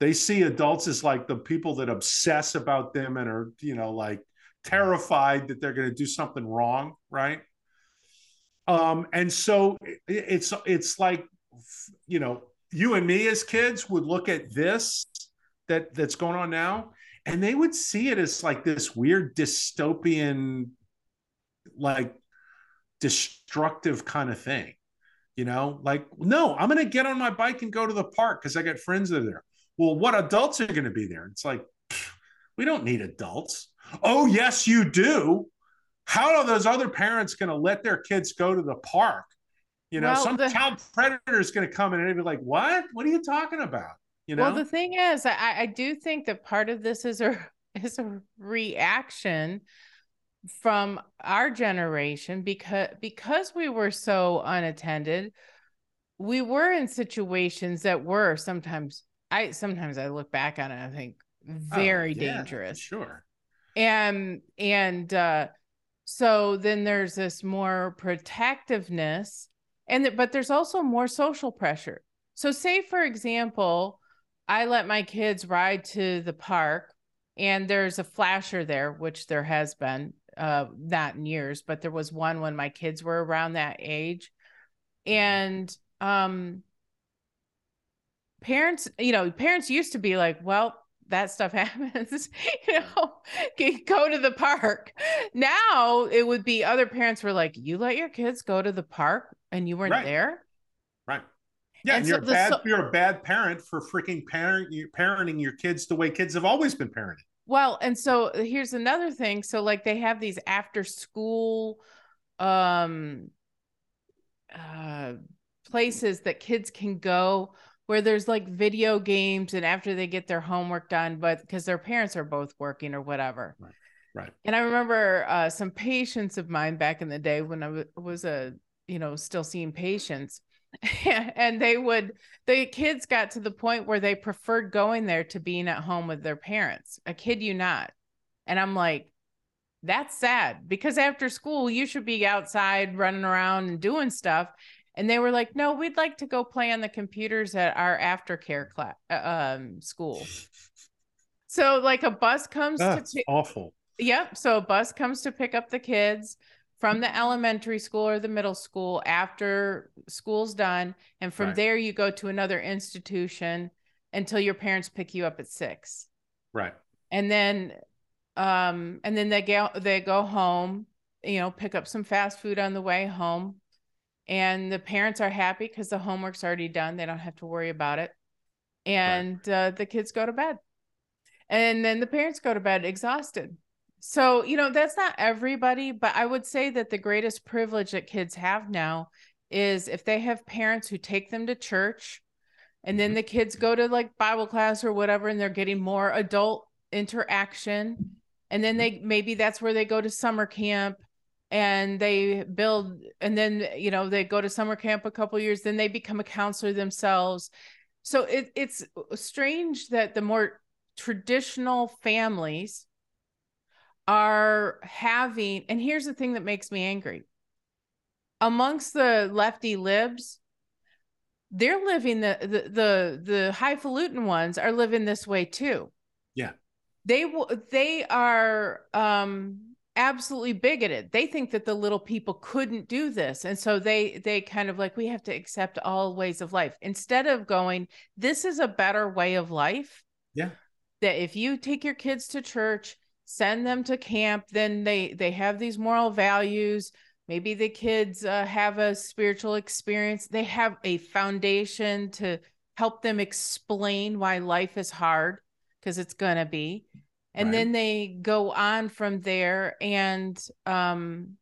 they see adults as like the people that obsess about them and are you know like terrified that they're going to do something wrong, right? Um, and so it's it's like you know, you and me as kids would look at this that that's going on now, and they would see it as like this weird dystopian, like destructive kind of thing. You know, like, no, I'm going to get on my bike and go to the park because I got friends that are there. Well, what adults are going to be there? It's like, we don't need adults. Oh, yes, you do. How are those other parents going to let their kids go to the park? You know, well, some the, child predator is going to come in and be like, "What? What are you talking about?" You know. Well, the thing is, I, I do think that part of this is a *laughs* is a reaction from our generation because because we were so unattended we were in situations that were sometimes i sometimes i look back on it i think oh, very oh, yeah, dangerous sure and and uh so then there's this more protectiveness and th- but there's also more social pressure. So say for example i let my kids ride to the park and there's a flasher there which there has been uh not in years but there was one when my kids were around that age. And um parents you know parents used to be like well that stuff *laughs* happens you know go to the park. Now it would be other parents were like you let your kids go to the park and you weren't right. there? Right. Yeah and, and you're so bad so- you're a bad parent for freaking parent parenting your kids the way kids have always been parented. Well, and so here's another thing. So like they have these after school um uh places that kids can go where there's like video games and after they get their homework done but because their parents are both working or whatever. Right. Right. And I remember uh some patients of mine back in the day when I w- was a you know still seeing patients *laughs* and they would the kids got to the point where they preferred going there to being at home with their parents i kid you not and i'm like that's sad because after school you should be outside running around and doing stuff and they were like no we'd like to go play on the computers at our aftercare class uh, um school. So like a bus comes that's to awful. Yep so a bus comes to pick up the kids from the elementary school or the middle school after school's done and from right. there you go to another institution until your parents pick you up at 6 right. And then um and then they go they go home you know pick up some fast food on the way home and the parents are happy because the homework's already done they don't have to worry about it and right. uh, the kids go to bed and then the parents go to bed exhausted so, you know, that's not everybody, but I would say that the greatest privilege that kids have now is if they have parents who take them to church and then mm-hmm. the kids go to like Bible class or whatever and they're getting more adult interaction. And then they maybe that's where they go to summer camp and they build and then you know they go to summer camp a couple years then they become a counselor themselves so it, it's strange that the more traditional families are having, and here's the thing that makes me angry amongst the lefty libs, they're living the the the, the highfalutin ones are living this way too. Yeah. They they are um absolutely bigoted. They think that the little people couldn't do this. And so they they kind of like we have to accept all ways of life instead of going this is a better way of life. Yeah. That if you take your kids to church, send them to camp then they they have these moral values maybe the kids uh, have a spiritual experience they have a foundation to help them explain why life is hard because it's going to be and right. then they go on from there and um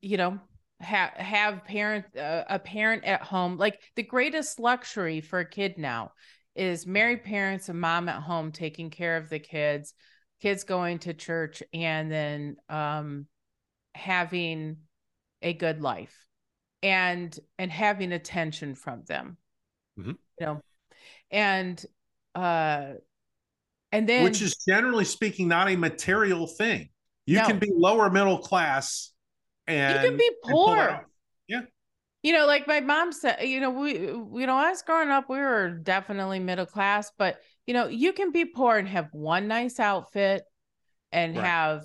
you know have have parent uh, a parent at home like the greatest luxury for a kid now is married parents and mom at home taking care of the kids kids going to church and then um, having a good life and and having attention from them mm-hmm. you know and uh and then which is generally speaking not a material thing you no. can be lower middle class and you can be poor yeah you know like my mom said you know we you know us growing up we were definitely middle class but you know, you can be poor and have one nice outfit. and right. have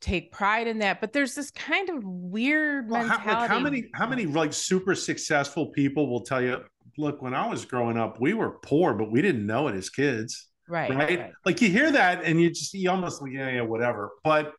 take pride in that but there's this kind of weird well, mentality how, like how many how many like super successful people will tell you look when i was growing up we were poor but we didn't know it as kids right right, right. like you hear that and you just you almost like yeah yeah whatever. But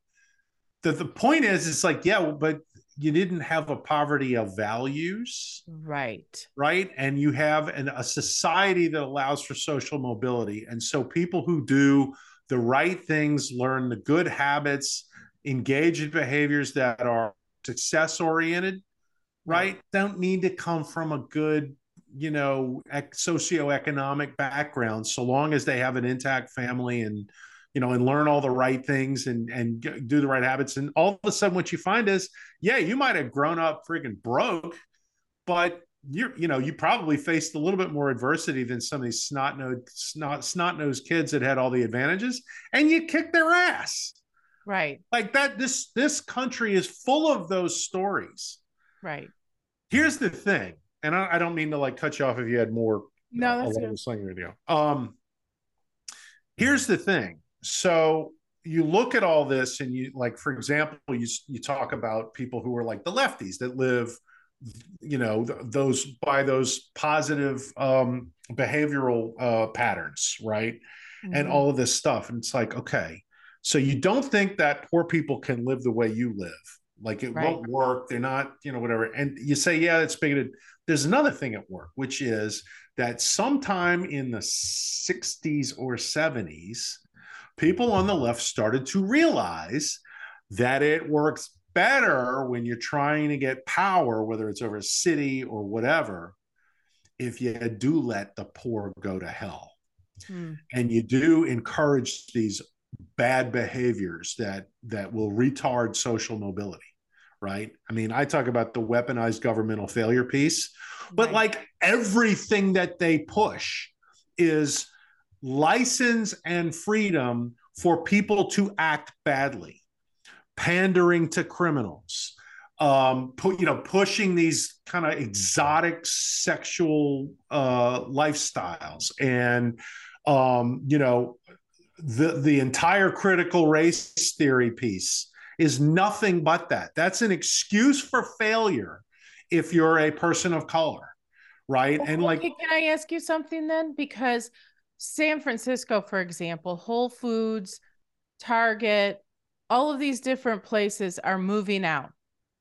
the, the point is it's like yeah but you didn't have a poverty of values right. right? And you have an, a society that allows for social mobility. And so people who do the right things learn the good habits engage in behaviors that are success oriented right don't need to come from a good you know socioeconomic background so long as they have an intact family and you know, and learn all the right things and and do the right habits. And all of a sudden, what you find is, yeah, you might have grown up freaking broke, but you're you know you probably faced a little bit more adversity than some of these snot nosed snot snot nosed kids that had all the advantages, and you kicked their ass. Right. Like that. This this country is full of those stories. Right. Here's the thing, and I, I don't mean to like cut you off if you had more. No, that's uh, good. Radio. Um, here's the thing so you look at all this and you like for example you you talk about people who are like the lefties that live you know th- those by those positive um behavioral uh patterns right mm-hmm. and all of this stuff and it's like okay so you don't think that poor people can live the way you live like it right. won't work they're not you know whatever and you say yeah it's bigoted there's another thing at work which is that sometime in the 60s or 70s people on the left started to realize that it works better when you're trying to get power, whether it's over a city or whatever, if you do let the poor go to hell. Hmm. And you do encourage these bad behaviors that that will retard social mobility right i mean i talk about the weaponized governmental failure piece but right. like everything that they push is license and freedom for people to act badly, pandering to criminals, um, put, you know, pushing these kind of exotic sexual uh, lifestyles, and um, you know, the the entire critical race theory piece is nothing but that. That's an excuse for failure if you're a person of color, right? and like, can I ask you something then? Because San Francisco, for example, Whole Foods, Target, all of these different places are moving out.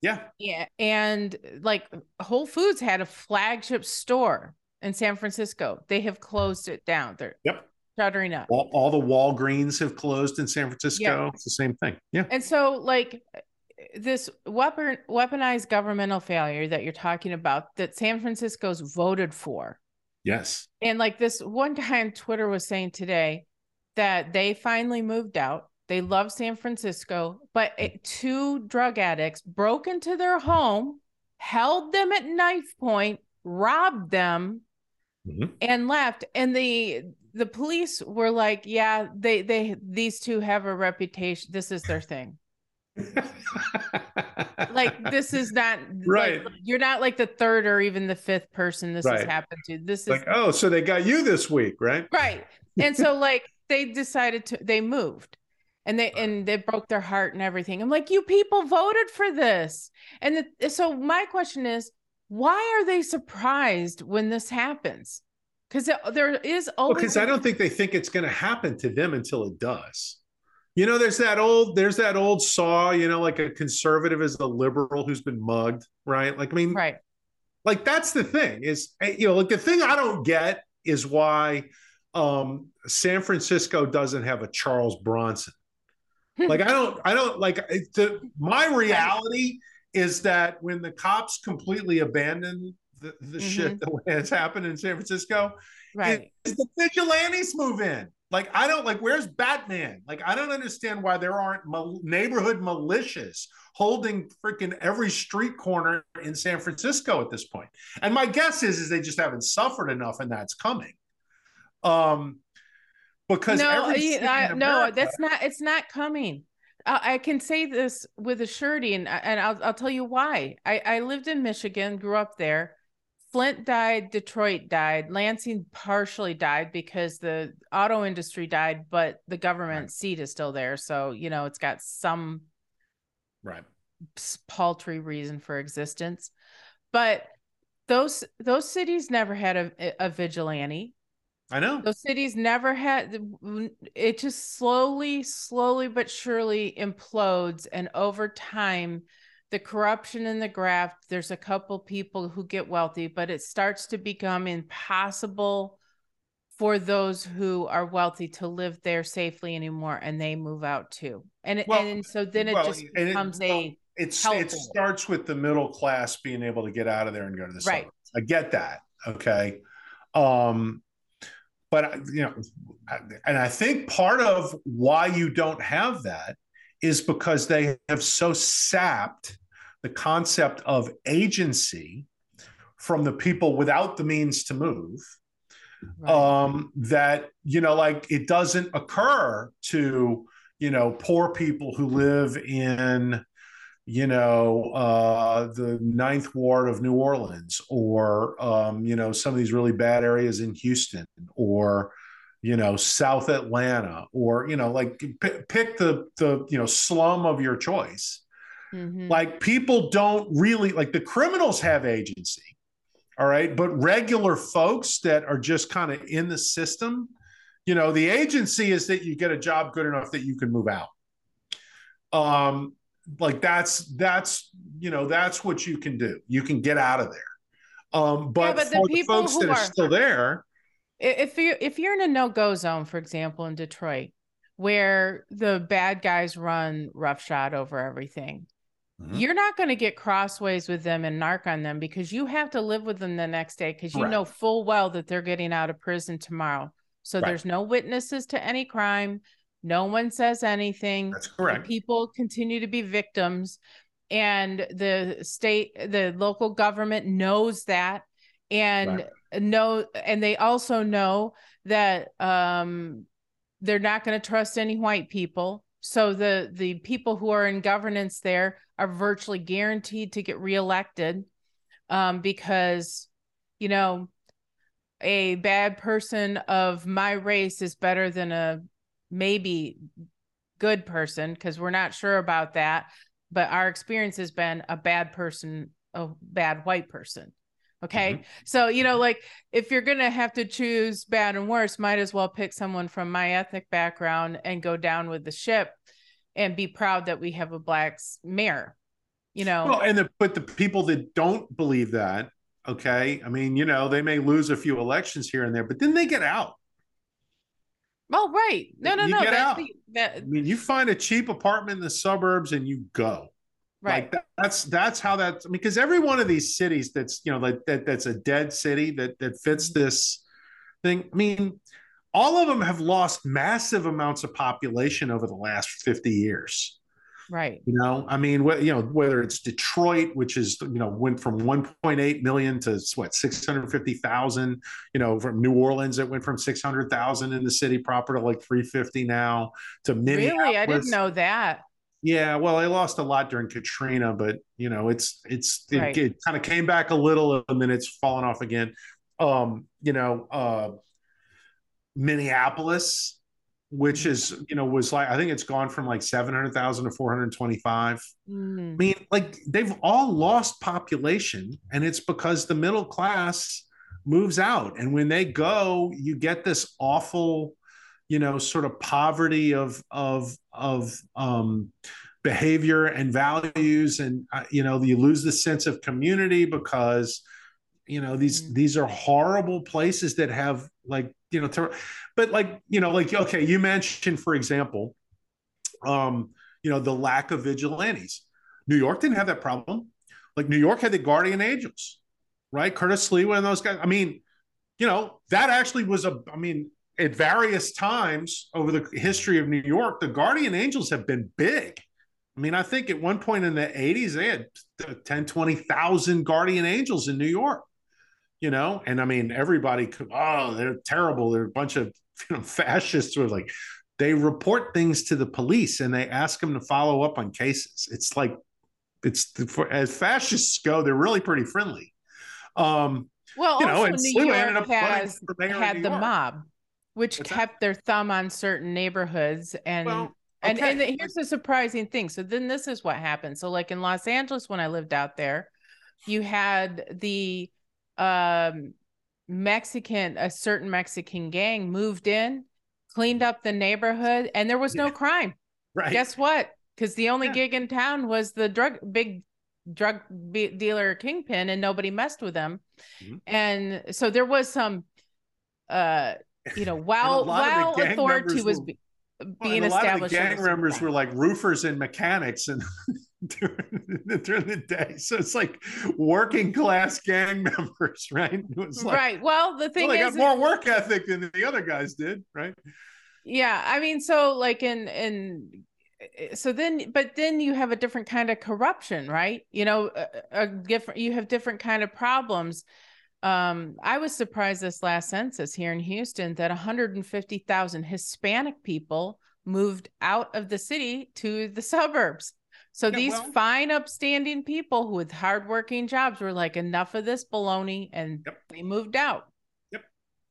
Yeah. Yeah. And like Whole Foods had a flagship store in San Francisco. They have closed it down. They're yep. Shuttering up. All, all the Walgreens have closed in San Francisco. It's the same thing. Yeah. And so like this weapon weaponized governmental failure that you're talking about that San Francisco's voted for Yes. And like this one guy on Twitter was saying today that they finally moved out. They love San Francisco, but it, two drug addicts broke into their home, held them at knife point, robbed them, mm-hmm. and left. And the the police were like, "Yeah, they they these two have a reputation. This is their thing." like this is not right. Like, you're not like the third or even the fifth person this right. has happened to. This is like, oh, so they got you this week, right? Right. And so like they decided to they moved and they and they broke their heart and everything. I'm like, you people voted for this. And the, so my question is, why are they surprised when this happens? Because there is always because I don't think they think it's going to happen to them until it does. You know, there's that old there's that old saw, you know, like a conservative is a liberal who's been mugged, right? Like I mean, right. Like that's the thing is eh, you know, like the thing I don't get is why um San Francisco doesn't have a Charles Bronson. *laughs* like I don't I don't like eh, the, my reality is that when the cops completely abandon the, the mm-hmm. shit the way it's happened in San Francisco, right? the vigilantes move in. Like, I don't like, where's Batman? Like, I don't understand why there aren't mal- neighborhood militias holding freaking every street corner in San Francisco at this point. And my guess is, is they just haven't suffered enough and that's coming. Um, because no, I, no, that's not, it's not coming. I, I can say this with a surety and, and I'll, I'll tell you why. I, I lived in Michigan, grew up there Flint died, Detroit died, Lansing partially died because the auto industry died, but the government right. seat is still there. So, you know, it's got some right paltry reason for existence. But those those cities never had a, a vigilante. I know. Those cities never had it just slowly, slowly but surely implodes and over time the corruption and the graft there's a couple people who get wealthy but it starts to become impossible for those who are wealthy to live there safely anymore and they move out too and well, and so then it well, just becomes it, a it's it starts with the middle class being able to get out of there and go to the right. suburbs. I get that okay um but you know and I think part of why you don't have that is because they have so sapped the concept of agency from the people without the means to move right. um, that you know like it doesn't occur to you know poor people who live in you know uh, the ninth ward of new orleans or um, you know some of these really bad areas in houston or you know south atlanta or you know like p- pick the the you know slum of your choice Mm-hmm. Like people don't really like the criminals have agency. All right. But regular folks that are just kind of in the system, you know, the agency is that you get a job good enough that you can move out. Um, like that's that's you know that's what you can do. You can get out of there. Um, but, yeah, but for the, the folks that are, are still there, if you if you're in a no go zone, for example, in Detroit, where the bad guys run roughshod over everything, Mm-hmm. You're not going to get crossways with them and narc on them because you have to live with them the next day because you right. know full well that they're getting out of prison tomorrow. So right. there's no witnesses to any crime. No one says anything. That's correct. People continue to be victims. And the state, the local government knows that and right. know, and they also know that um, they're not going to trust any white people. So the the people who are in governance there are virtually guaranteed to get reelected um, because, you know, a bad person of my race is better than a maybe good person because we're not sure about that. But our experience has been a bad person, a bad white person. Okay. Mm-hmm. So, you know, like if you're going to have to choose bad and worse, might as well pick someone from my ethnic background and go down with the ship and be proud that we have a black mayor you know? Well and the, but the people that don't believe that okay? I mean you know they may lose a few elections here and there but then they get out. Oh right. No no you no get out. that... i mean you find a cheap apartment in the suburbs and you go right like that, that's that's how that I mean, because every one of these cities that's you know like that that's a dead city that that fits mm-hmm. this thing i mean all of them have lost massive amounts of population over the last 50 years. Right. You know i mean you know whether it's detroit which is you know went from 1.8 million to what 650000 you know from new orleans it went from 600000 in the city proper to like 350 now to Minneapolis. really? I didn't know that yeah well i lost a lot during katrina but you know it's it's it, right. it kind of came back a little and then it's fallen off again um you know uh Minneapolis, which mm-hmm. is you know was like I think it's gone from like seven hundred thousand to four hundred twenty five. Mm. I mean, like they've all lost population, and it's because the middle class moves out, and when they go, you get this awful, you know, sort of poverty of of of um, behavior and values, and uh, you know, you lose the sense of community because you know these mm. these are horrible places that have like you know, ter- but like, you know, like, okay, you mentioned, for example, um, you know, the lack of vigilantes. New York didn't have that problem. Like New York had the guardian angels, right? Curtis Sliwa and those guys. I mean, you know, that actually was a, I mean, at various times over the history of New York, the guardian angels have been big. I mean, I think at one point in the 80s, they had 10, 20,000 guardian angels in New York you know? And i mean everybody could oh they're terrible. They're a bunch of you know *laughs* fascists or like they report things to the police and they ask them to follow up on cases. It's like it's for, as fascists go they're really pretty friendly. Um Well, you know, and New York has had the mob, which What's kept that? their thumb on certain neighborhoods and. Well, and okay. and here's the surprising thing. So then this is what happened. So like in Los Angeles when I lived out there, you had the um Mexican a certain Mexican gang moved in, cleaned up the neighborhood and there was no crime. *laughs* Right. Guess what? Cuz the only yeah. gig in town was the drug big drug dealer kingpin and nobody messed with them. Mm-hmm. And so there was some uh you know *laughs* while while authority was were, oh, being well, established. A lot of the gang members were like roofers and mechanics and *laughs* during, during the day. So it's like working class gang *laughs* members, right? It was like, right. Well, the thing well, they is, got more work ethic than the other guys did, right? Yeah, I mean, so like in in eh, so then but then you have a different kind of corruption right you know a, a different you have different kind of problems um, I was surprised this last census here in Houston that 150,000 Hispanic people moved out of the city to the suburbs. So yeah, these well, fine, upstanding people with hardworking jobs were like, enough of this baloney, and yep. they moved out. Yep.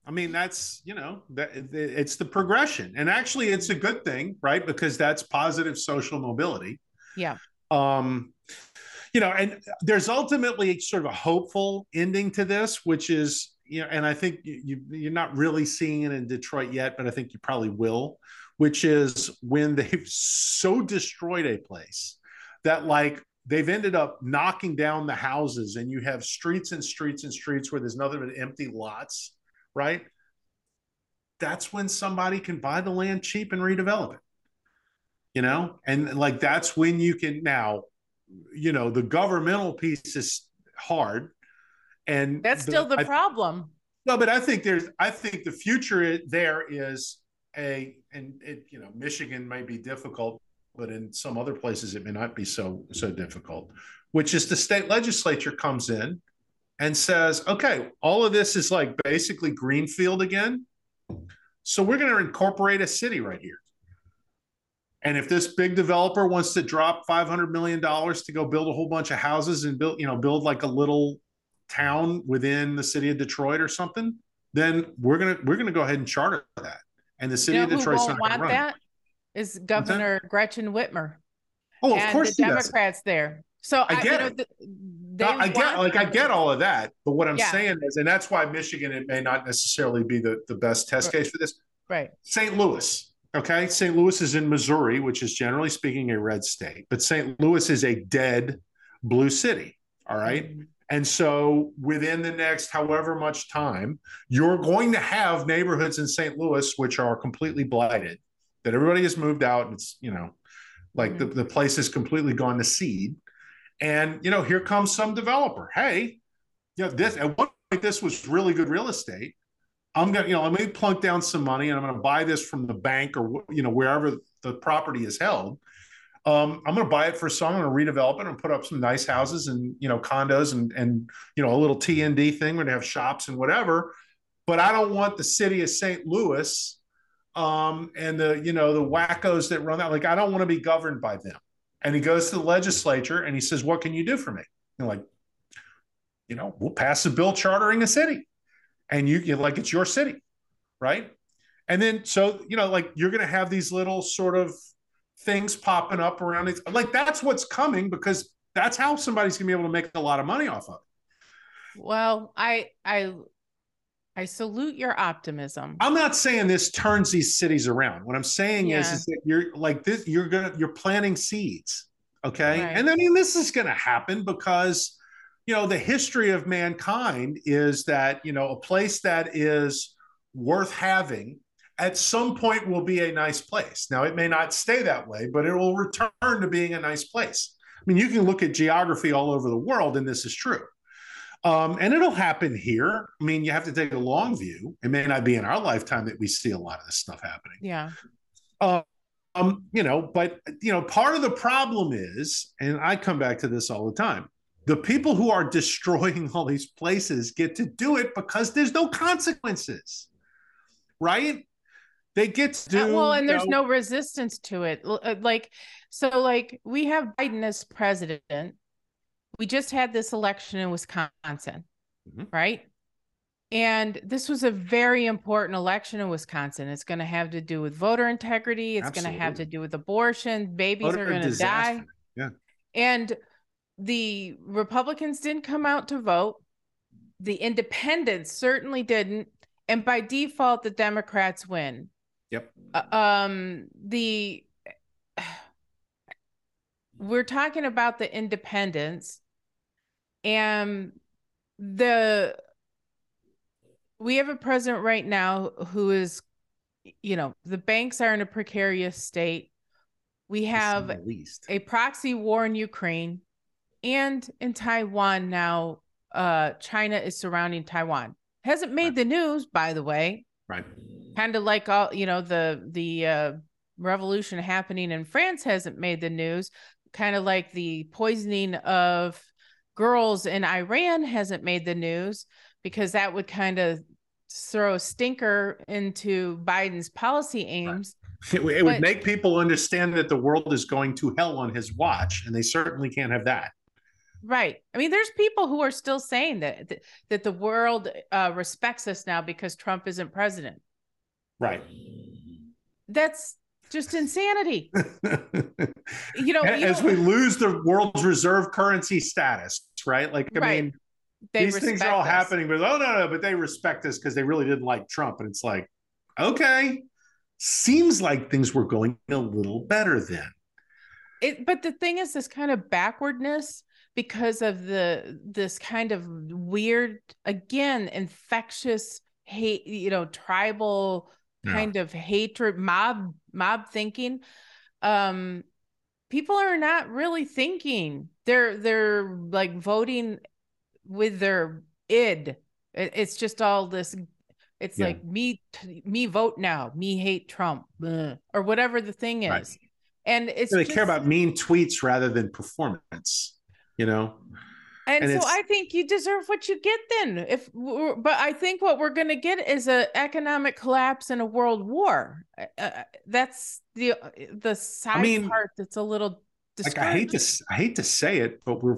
I mean, that's you know, that it's the progression, and actually, it's a good thing, right? Because that's positive social mobility. Yeah. Um, you know, and there's ultimately sort of a hopeful ending to this, which is, you know, and I think you, you're not really seeing it in Detroit yet, but I think you probably will, which is when *laughs* they've so destroyed a place that like they've ended up knocking down the houses and you have streets and streets and streets where there's nothing but empty lots, right? That's when somebody can buy the land cheap and redevelop it. You know, and like that's when you can now you know the governmental piece is hard and that's still the, I, problem. No but i think there's i think the future there is a and it you know michigan may be difficult but in some other places it may not be so so difficult which is the state legislature comes in and says okay all of this is like basically greenfield again. So we're going to incorporate a city right here and if this big developer wants to drop five hundred million dollars to go build a whole bunch of houses and build, you know, build like a little town within the city of Detroit or something, then we're gonna we're gonna go ahead and charter that. And the city you know of Detroit's not want that is Governor Gretchen Whitmer. Oh, of and course, the Democrats does. there. So I, I get it. The, I get like I get all of that, but what I'm yeah. saying is, and that's why Michigan it may not necessarily be the the best test case for this. Right. St. Louis Okay. St. Louis is in Missouri, which is generally speaking a red state, but St. Louis is a dead blue city. All right? mm-hmm. And so within the next however much time, you're going to have neighborhoods in St. Louis which are completely blighted, that everybody has moved out. And it's, you know, like mm-hmm. the, the place has completely gone to seed. And, you know, here comes some developer. Hey, you know, this at one point, this was really good real estate. I'm gonna, you know, let me plunk down some money and I'm gonna buy this from the bank or you know wherever the property is held. Um, I'm gonna buy it for some. I'm gonna redevelop it and put up some nice houses and you know condos and and you know a little T and D thing. We're gonna have shops and whatever. But I don't want the city of St. Louis um, and the you know the wackos that run that. Like I don't want to be governed by them. And he goes to the legislature and he says, "What can you do for me?" And like, you know, we'll pass a bill chartering a city and you, you like it's your city, right? And then so you know, like you're going to have these little sort of things popping up around it. Like that's what's coming because that's how somebody's going to be able to make a lot of money off of it. Well, I I I salute your optimism. I'm not saying this turns these cities around. What I'm saying yeah. is, is that you're like this. You're gonna you're planting seeds, okay? Right. And I mean, this is going to happen because you know the history of mankind is that you know a place that is worth having at some point will be a nice place. Now it may not stay that way but it will return to being a nice place. I mean you can look at geography all over the world and this is true. Um, and it'll happen here. I mean you have to take a long view. It may not be in our lifetime that we see a lot of this stuff happening. Yeah. Um, you know but you know part of the problem is and i come back to this all the time the people who are destroying all these places get to do it because there's no consequences, right? They get to do, well, and there's know, no resistance to it. Uh, like, so, like, we have Biden as president. We just had this election in Wisconsin, mm-hmm. right? And this was a very important election in Wisconsin. It's going to have to do with voter integrity. It's going to have to do with abortion. Babies voter are going to die. Yeah. And the Republicans didn't come out to vote. The independents certainly didn't. And by default, the Democrats win. Yep. Uh, um, the *sighs* we're talking about the independents and the we have a president right now who is you know the banks are in a precarious state we have least. a proxy war in ukraine and in taiwan now uh china is surrounding taiwan hasn't made right. the news by the way right kind of like all you know the the uh revolution happening in france hasn't made the news kind of like the poisoning of girls in iran hasn't made the news because that would kind of throw a stinker into Biden's policy aims. Right. It, it but, would make people understand that the world is going to hell on his watch, and they certainly can't have that. Right. I mean, there's people who are still saying that that, that the world uh, respects us now because Trump isn't president. Right. That's just insanity. *laughs* you know, as you we lose the world's reserve currency status, right? Like, I right. mean, they these things are all us. happening, but oh no, no, but they respect us because they really didn't like Trump. And it's like, okay, seems like things were going a little better then. It, but the thing is, this kind of backwardness because of the this kind of weird, again, infectious hate, you know, tribal kind yeah. of hatred, mob mob thinking. Um, people are not really thinking. They're they're like voting with their id. it's just all this. It's yeah. like me, me vote now, me hate Trump, or whatever the thing is. Right. And it's they just, care about mean tweets rather than performance. You know. And, and so I think you deserve what you get then. If but I think what we're going to get is an economic collapse and a world war. Uh, uh that's the the side I mean, part that's a little. Like I hate to I hate to say it, but we're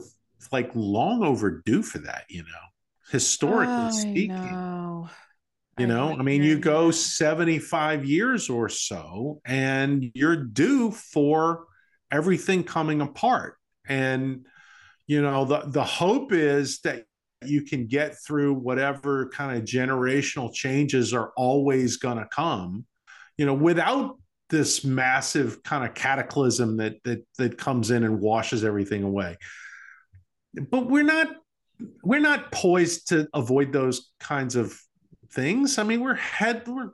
like long overdue for that, you know, historically speaking. Know. You know, I, I mean, you go 75 years or so and you're due for everything coming apart. And, you know, the, the hope is that you can get through whatever kind of generational changes are always going to come, you know, without this massive kind of cataclysm that that that comes in and washes everything away but we're not we're not poised to avoid those kinds of things. I mean, we're head we're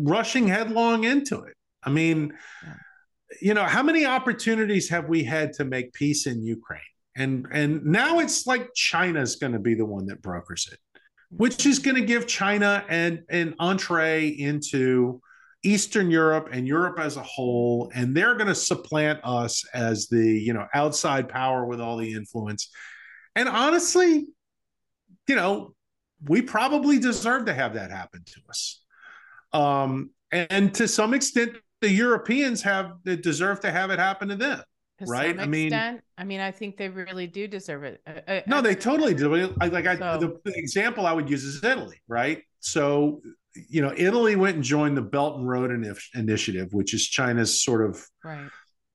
rushing headlong into it. I mean, you know, how many opportunities have we had to make peace in Ukraine? And and now it's like China's going to be the one that brokers it, which is going to give China an an entree into Eastern Europe and Europe as a whole, and they're going to supplant us as the you know outside power with all the influence. And honestly, you know, we probably deserve to have that happen to us. Um, and to some extent, the Europeans have deserve to have it happen to them. Right? I mean, I mean, I think they really do deserve it. No, they totally do. I, like I, so. the, example I would use is Italy, right? So, you know, Italy went and joined the Belt and Road Initiative, which is China's sort of right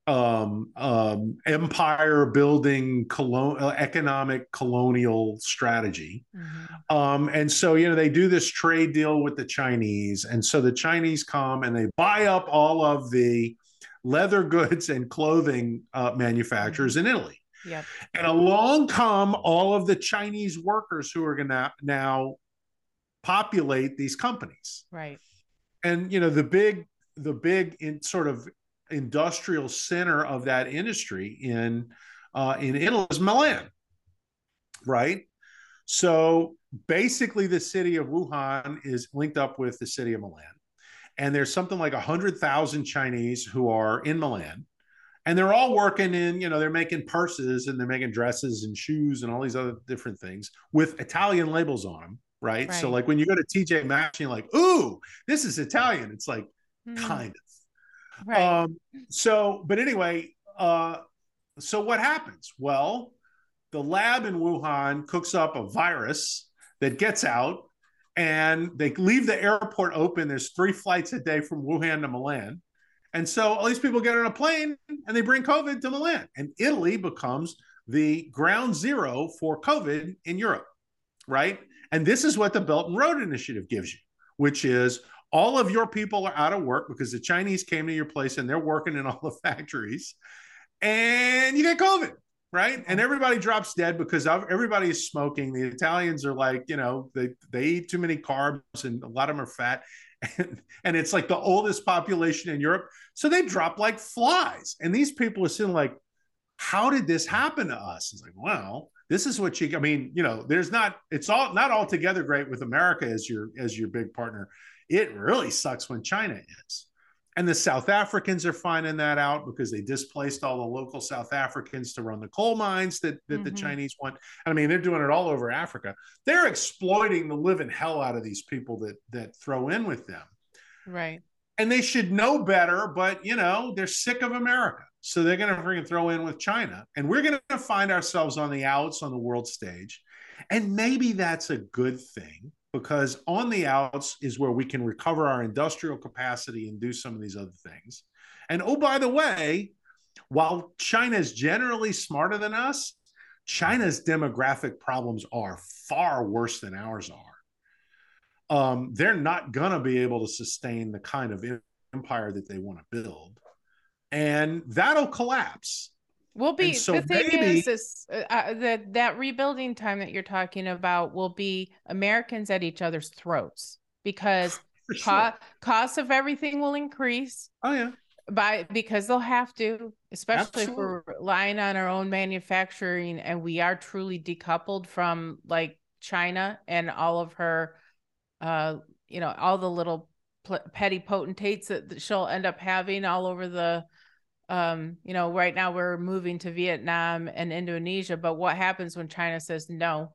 um, um, empire building colon- uh, economic colonial strategy. Mm-hmm. Um, and so, you know, they do this trade deal with the Chinese. And so the Chinese come and they buy up all of the leather goods and clothing uh, manufacturers mm-hmm. in Italy. Yep. And along come all of the Chinese workers who are going to now populate these companies. Right. And, you know, the big, the big in sort of industrial center of that industry in uh, in Italy is Milan, right? So basically, the city of Wuhan is linked up with the city of Milan, and there's something like a hundred thousand Chinese who are in Milan, and they're all working in you know they're making purses and they're making dresses and shoes and all these other different things with Italian labels on them. Right? right. So like when you go to TJ Maxx, you're like, "Ooh, this is Italian." It's like mm. kind of Right. Um, so, but anyway, uh, so what happens? Well, the lab in Wuhan cooks up a virus that gets out and they leave the airport open. There's three flights a day from Wuhan to Milan. And so all these people get on a plane and they bring COVID to Milan. And Italy becomes the ground zero for COVID in Europe, right? And this is what the Belt and Road Initiative gives you, which is all of your people are out of work because the Chinese came to your place and they're working in all the *laughs* factories and you get COVID right? And everybody drops dead because everybody is smoking. The Italians are like, you know, they they eat too many carbs and a lot of them are fat. *laughs* And, and it's like the oldest population in Europe. So they drop like flies. And these people are sitting like, how did this happen to us? It's like, well, this is what you I mean, you know, there's not it's all not altogether great with America as your as your big partner. It really sucks when China is. And the South Africans are finding that out because they displaced all the local South Africans to run the coal mines that, that mm-hmm. the Chinese want. I mean, they're doing it all over Africa. They're exploiting the living hell out of these people that that throw in with them. Right. And they should know better, but you know, they're sick of America. So they're going to freaking throw in with China. And we're going to find ourselves on the outs on the world stage. And maybe that's a good thing because on the outs is where we can recover our industrial capacity and do some of these other things. And oh, by the way, while China is generally smarter than us, China's demographic problems are far worse than ours are. Um, they're not going to be able to sustain the kind of empire that they want to build. And that'll collapse. Will be so the thing maybe, is, is uh, uh, that that rebuilding time that you're talking about will be Americans at each other's throats because *laughs* sure. co- cost of everything will increase. Oh yeah, by because they'll have to, especially Absolutely. if we're relying on our own manufacturing and we are truly decoupled from like China and all of her, uh, you know, all the little pl- petty potentates that, that she'll end up having all over the um, you know, right now we're moving to Vietnam and Indonesia, but what happens when China says no?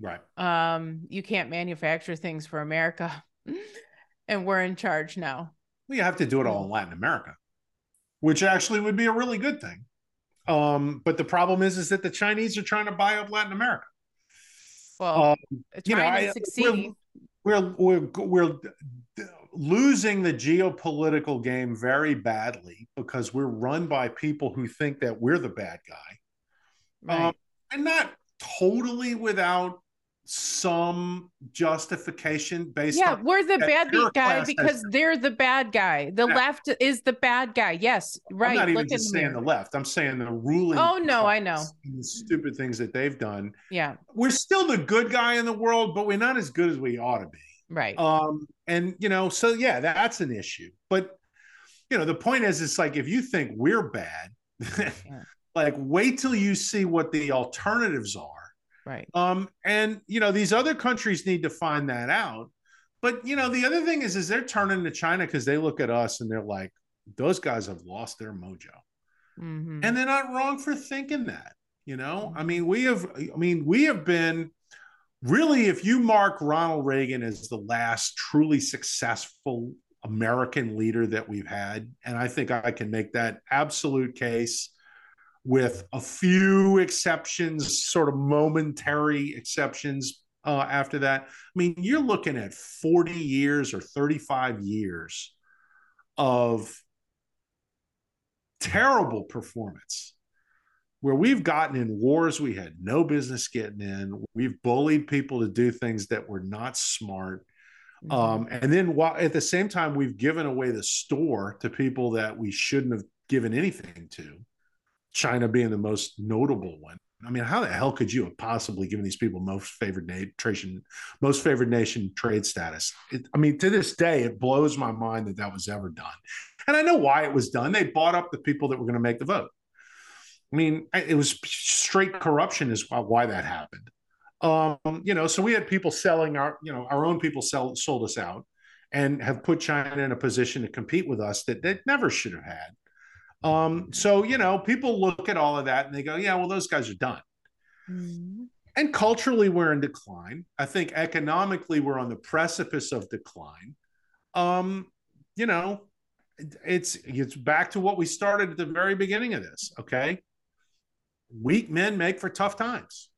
Right. Um, you can't manufacture things for America *laughs* and we're in charge now. We have to do it all in Latin America, which actually would be a really good thing. Um, but the problem is, is that the Chinese are trying to buy up Latin America. Well, um, you know, I, we're, we're, we're, we're losing the geopolitical game very badly because we're run by people who think that we're the bad guy. Right. Um, and not totally without some justification based yeah we're the bad guy because has, they're the bad guy. The yeah. left is the bad guy. Yes right i'm not even just saying the left. I'm saying the ruling oh no i know. the stupid things that they've done. Yeah. We're still the good guy in the world but we're not as good as we ought to be Right. Um, and you know, so yeah, that's an issue. But you know, the point is, it's like if you think we're bad, *laughs* yeah. like wait till you see what the alternatives are. Right. Um, and you know, these other countries need to find that out. But you know, the other thing is, is they're turning to China because they look at us and they're like, those guys have lost their mojo. Mm-hmm. And they're not wrong for thinking that. You know, I mean, we have, I mean, we have been really, if you mark Ronald Reagan as the last truly successful American leader that we've had, and I think I can make that absolute case with a few exceptions, sort of momentary exceptions uh, after that. I mean, you're looking at 40 years or 35 years of terrible performance where we've gotten in wars we had no business getting in. We've bullied people to do things that were not smart. Mm-hmm. Um, and then while at the same time, we've given away the store to people that we shouldn't have given anything to, China being the most notable one. I mean, how the hell could you have possibly given these people most favored nation, most favored nation trade status? It, I mean, to this day, it blows my mind that that was ever done. And I know why it was done. They bought up the people that were going to make the vote. I mean, it was straight corruption is why that happened. Um, you know, so we had people selling our, you know, our own people sell, sold us out and have put China in a position to compete with us that they never should have had. Um, so, you know, people look at all of that and they go, yeah, well, those guys are done. Mm-hmm. And culturally, we're in decline. I think economically, we're on the precipice of decline. Um, you know, it's it's back to what we started at the very beginning of this. Okay, weak men make for tough times.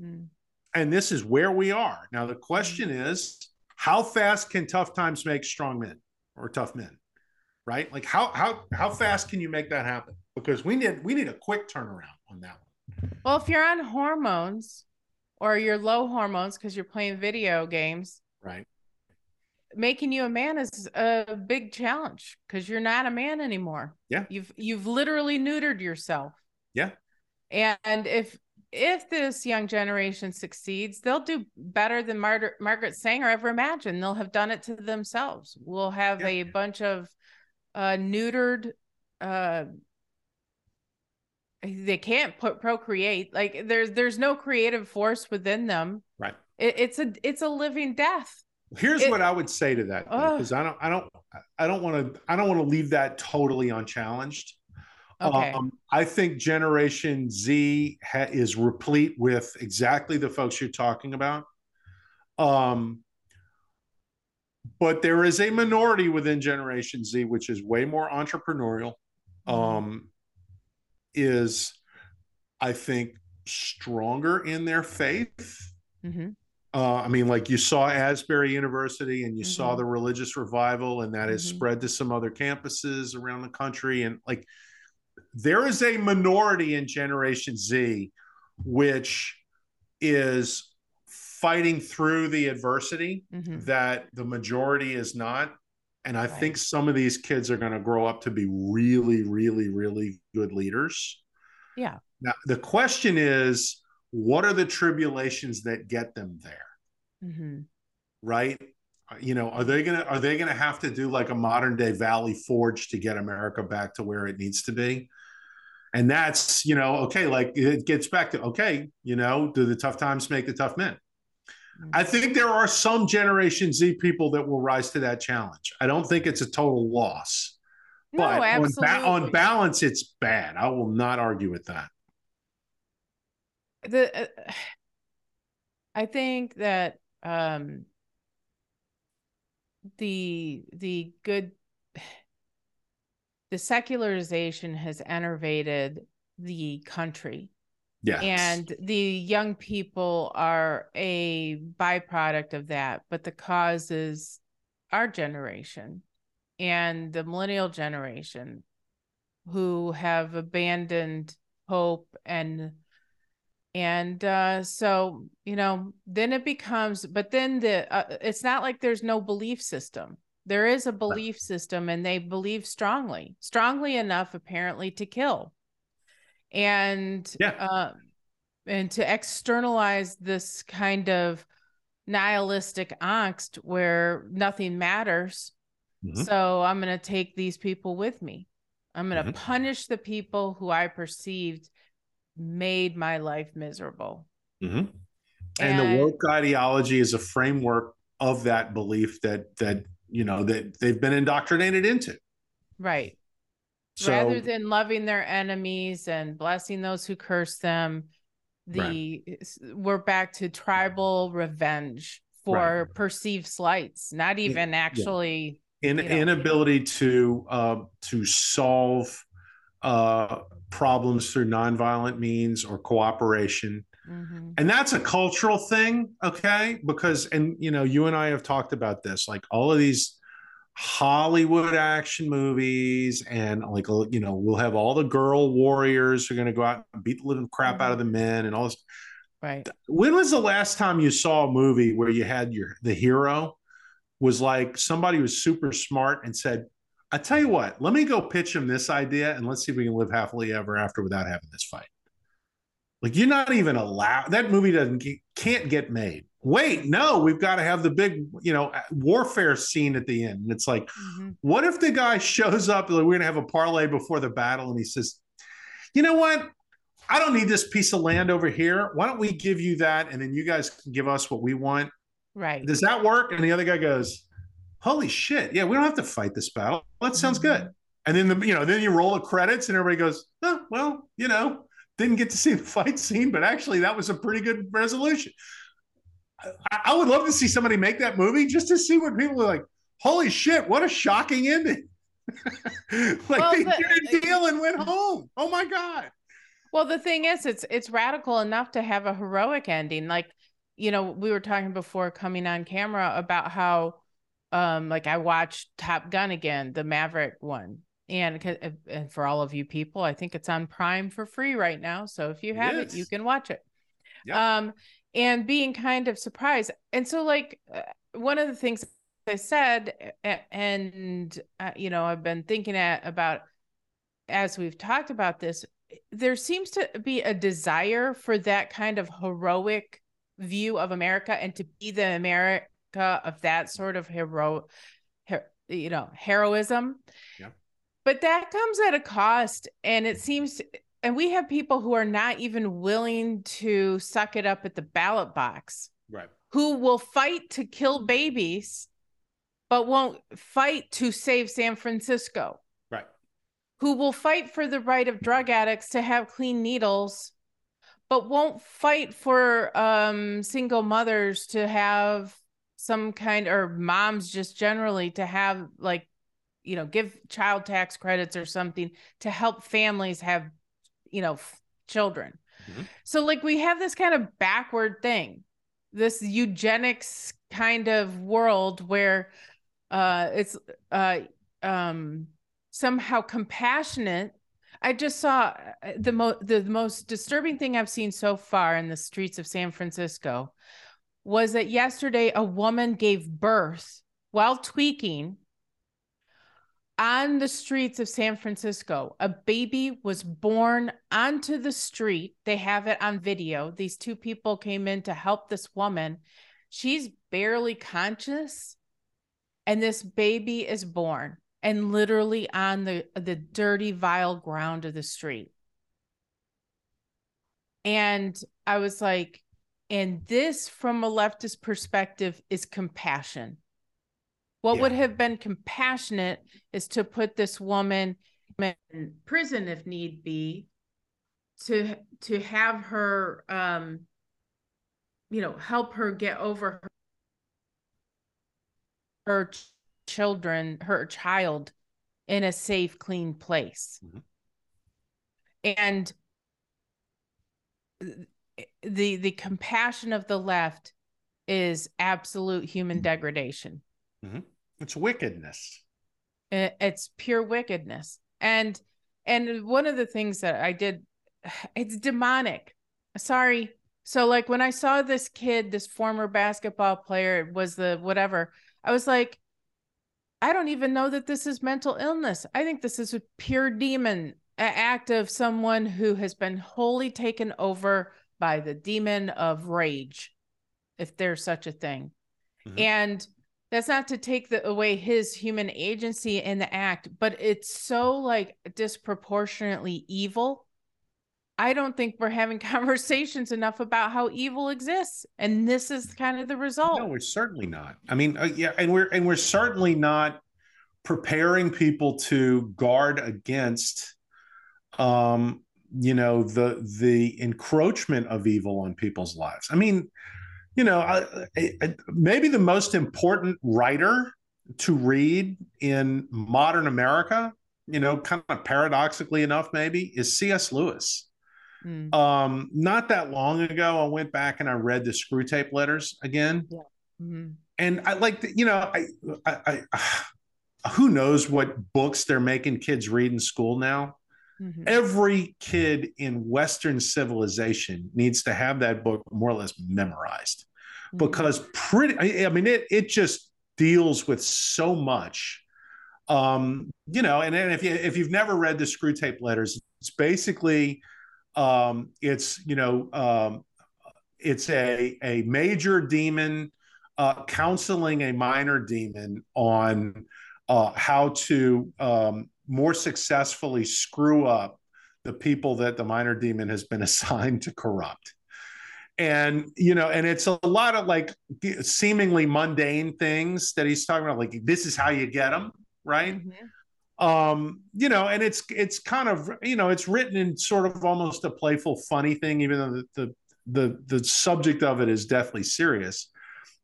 Mm. And this is where we are. Now, the question mm. is how fast can tough times make strong men or tough men? Right? Like how how how fast can you make that happen? Because we need we need a quick turnaround on that one. Well, if you're on hormones or you're low hormones because you're playing video games, right? Making you a man is a big challenge because you're not a man anymore. Yeah. You've you've literally neutered yourself. Yeah. And if if this young generation succeeds, they'll do better than Mar- Margaret Sanger ever imagined. They'll have done it to themselves. We'll have yeah. a bunch of uh, neutered. Uh, they can't put procreate. Like there's there's no creative force within them. Right. It, it's a it's a living death. Here's it, what I would say to that because I don't I don't I don't want to I don't want to leave that totally unchallenged. Okay. Um, I think Generation Z ha- is replete with exactly the folks you're talking about. Um, but there is a minority within Generation Z which is way more entrepreneurial. Mm-hmm. Um, is I think stronger in their faith. Mm-hmm. Uh, I mean, like you saw Asbury University and you mm-hmm. saw the religious revival, and that has mm-hmm. spread to some other campuses around the country. And like there is a minority in Generation Z which is fighting through the adversity mm-hmm. that the majority is not. And I right. think some of these kids are going to grow up to be really, really, really good leaders. Yeah. Now, the question is what are the tribulations that get them there? Mm-hmm. Right? you know are they gonna are they gonna have to do like a modern day valley forge to get america back to where it needs to be and that's you know okay like it gets back to okay you know do the tough times make the tough men? I mm-hmm. think there are some generation z people that will rise to that challenge. I don't think it's a total loss but no, on, ba- on, balance it's bad. I will not argue with that. The uh, i think that um the the good the secularization has enervated the country. Yeah and the young people are a byproduct of that but the cause is our generation and the millennial generation who have abandoned hope and and uh, so you know then it becomes but then the uh, it's not like there's no belief system there is a belief system and they believe strongly strongly enough apparently to kill and yeah. uh, and to externalize this kind of nihilistic angst where nothing matters mm-hmm. so i'm going to take these people with me i'm going to mm-hmm. punish the people who i perceived made my life miserable. Mm-hmm. And, and, the woke ideology is a framework of that belief that that you know that they've been indoctrinated into. Right. So, Rather than loving their enemies and blessing those who curse them, the right. we're back to tribal revenge for right. perceived slights, not even actually. In, you know, inability to uh, to solve uh, problems through nonviolent means or cooperation. Mm-hmm. And that's a cultural thing, okay? Because, and you know, you and I have talked about this, like all of these Hollywood action movies, and like, you know, we'll have all the girl warriors who are going to go out and beat the living crap mm-hmm. out of the men and all this. Right. When was the last time you saw a movie where you had your the hero was like somebody was super smart and said, I tell you what, let me go pitch him this idea and let's see if we can live happily ever after without having this fight. Like you're not even allowed. That movie doesn't can't get made. Wait, no, we've got to have the big, you know, warfare scene at the end. And it's like, mm-hmm. what if the guy *laughs* shows up? Like, we're gonna have a parlay before the battle, and he says, "You know what? I don't need this piece of land over here. Why don't we give you that, and then you guys can give us what we want?" Right? Does that work? And the other guy goes, holy shit, yeah, we don't have to fight this battle. That sounds good. Mm-hmm. And then the you know then you roll the credits and everybody goes, oh, well, you know, didn't get to see the fight scene, but actually that was a pretty good resolution. I, I would love to see somebody make that movie just to see what people are like. Holy shit, what a shocking ending! *laughs* like well, they the, did a deal and went home. Oh my god. Well, the thing is, it's it's radical enough to have a heroic ending. Like you know, we were talking before coming on camera about how, um, like I watched Top Gun again, the Maverick one, and, and for all of you people, I think it's on Prime for free right now. So if you have it, it you can watch it. Yep. Um, and being kind of surprised, and so like uh, one of the things I said, and uh, you know, I've been thinking at, about as we've talked about this, there seems to be a desire for that kind of heroic view of America and to be the America of that sort of hero, her, you know, heroism. Yeah. But that comes at a cost, and it seems. And we have people who are not even willing to suck it up at the ballot box. Right. Who will fight to kill babies but won't fight to save San Francisco. Right. Who will fight for the right of drug addicts to have clean needles, but won't fight for um, single mothers to have some kind or moms just generally to have like you know give child tax credits or something to help families have you know f- children mm-hmm. so like we have this kind of backward thing this eugenics kind of world where uh, it's uh, um, somehow compassionate. I just saw uh, the mo- the most disturbing thing I've seen so far in the streets of San Francisco was that yesterday a woman gave birth while tweaking on the streets of San Francisco. A baby was born onto the street. They have it on video. These two people came in to help this woman. She's barely conscious and this baby is born and literally on the the dirty vile ground of the street and i was like and this from a leftist perspective is compassion what yeah. would have been compassionate is to put this woman in prison if need be to to have her um you know help her get over her her children, her child in a safe, clean place. Mm-hmm. And the the compassion of the left is absolute human degradation. Mm-hmm. It's wickedness. It's pure wickedness. And and one of the things that I did, *sighs* it's demonic. Sorry. So like when I saw this kid, this former basketball player was the whatever, I was like, I don't even know that this is mental illness. I think this is a pure demon act of someone who has been wholly taken over by the demon of rage, if there's such a thing. Mm-hmm. And that's not to take the, away his human agency in the act, but it's so like disproportionately evil I don't think we're having *laughs* conversations enough about how evil exists, and this is kind of the result. No, we're certainly not. I mean, uh, yeah, and we're and we're certainly not preparing people to guard against, um, you know, the the encroachment of evil on people's lives. I mean, you know, I, I, maybe the most important writer to read in modern America, you know, kind of paradoxically enough, maybe is C.S. Lewis. Mm. Um, not that long ago, I went back and I read the Screwtape Letters again. Yeah. Mm-hmm. And I like, you know, I, I, I, *sighs* who knows what books they're making kids read in school now. Mm-hmm. Every kid in Western civilization needs to have that book more or less memorized. Because pretty, I mean, it, it just deals with so much. Um you know and, and if you if you've never read the Screwtape letters it's basically um, it's you know um, it's a a major demon uh, counseling a minor demon on uh, how to um, more successfully screw up the people that the minor demon has been *laughs* assigned to corrupt and you know and it's a lot of like seemingly mundane things that he's talking about like this is how you get them right? Mm-hmm. Um you know and it's it's kind of you know it's written in sort of almost a playful funny thing even though the the the, the subject of it is deathly serious.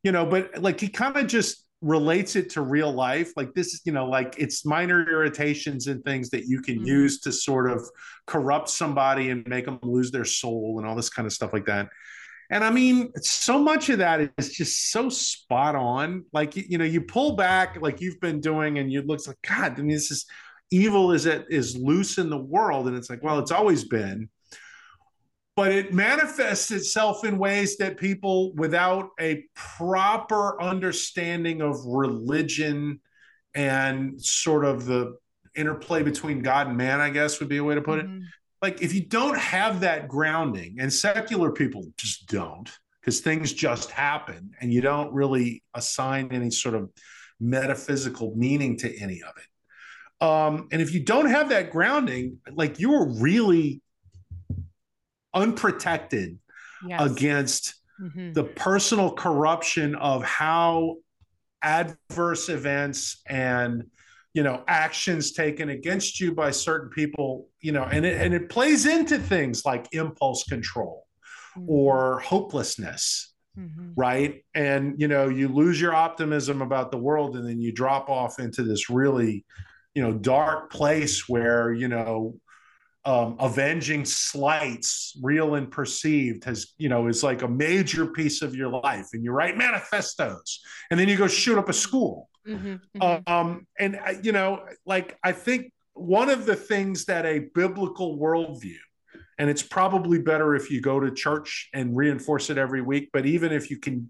You know but like he kind of just relates it to real life. Like this you know like it's minor irritations and things that you can mm-hmm. use to sort of corrupt somebody and make them lose their soul and all this kind of stuff like that And I mean, so much of that is just so spot on. Like, you know, you pull back like you've been doing and you look like, God, I mean, this is evil is it is loose in the world. And it's like, well, it's always been. But it manifests itself in ways that people without a proper understanding of religion and sort of the interplay between God and man, I guess would be a way to put it. Mm-hmm. Like if you don't have that grounding, and secular people just don't, because things just happen and you don't really assign any sort of metaphysical meaning to any of it. Um, and if you don't have that grounding, like you're really unprotected yes. against mm-hmm. the personal corruption of how adverse events and you know actions taken against you by certain people you know and it, and it plays into things like impulse control mm-hmm. or hopelessness mm-hmm. right and you know you lose your optimism about the world and then you drop off into this really you know dark place where you know um, avenging slights, real and perceived, has you know is like a major piece of your life, and you write manifestos, and then you go shoot up a school. Mm-hmm, mm-hmm. Um, and uh, you know, like I think one of the things that a biblical worldview, and it's probably better if you go to church and reinforce it every week, but even if you can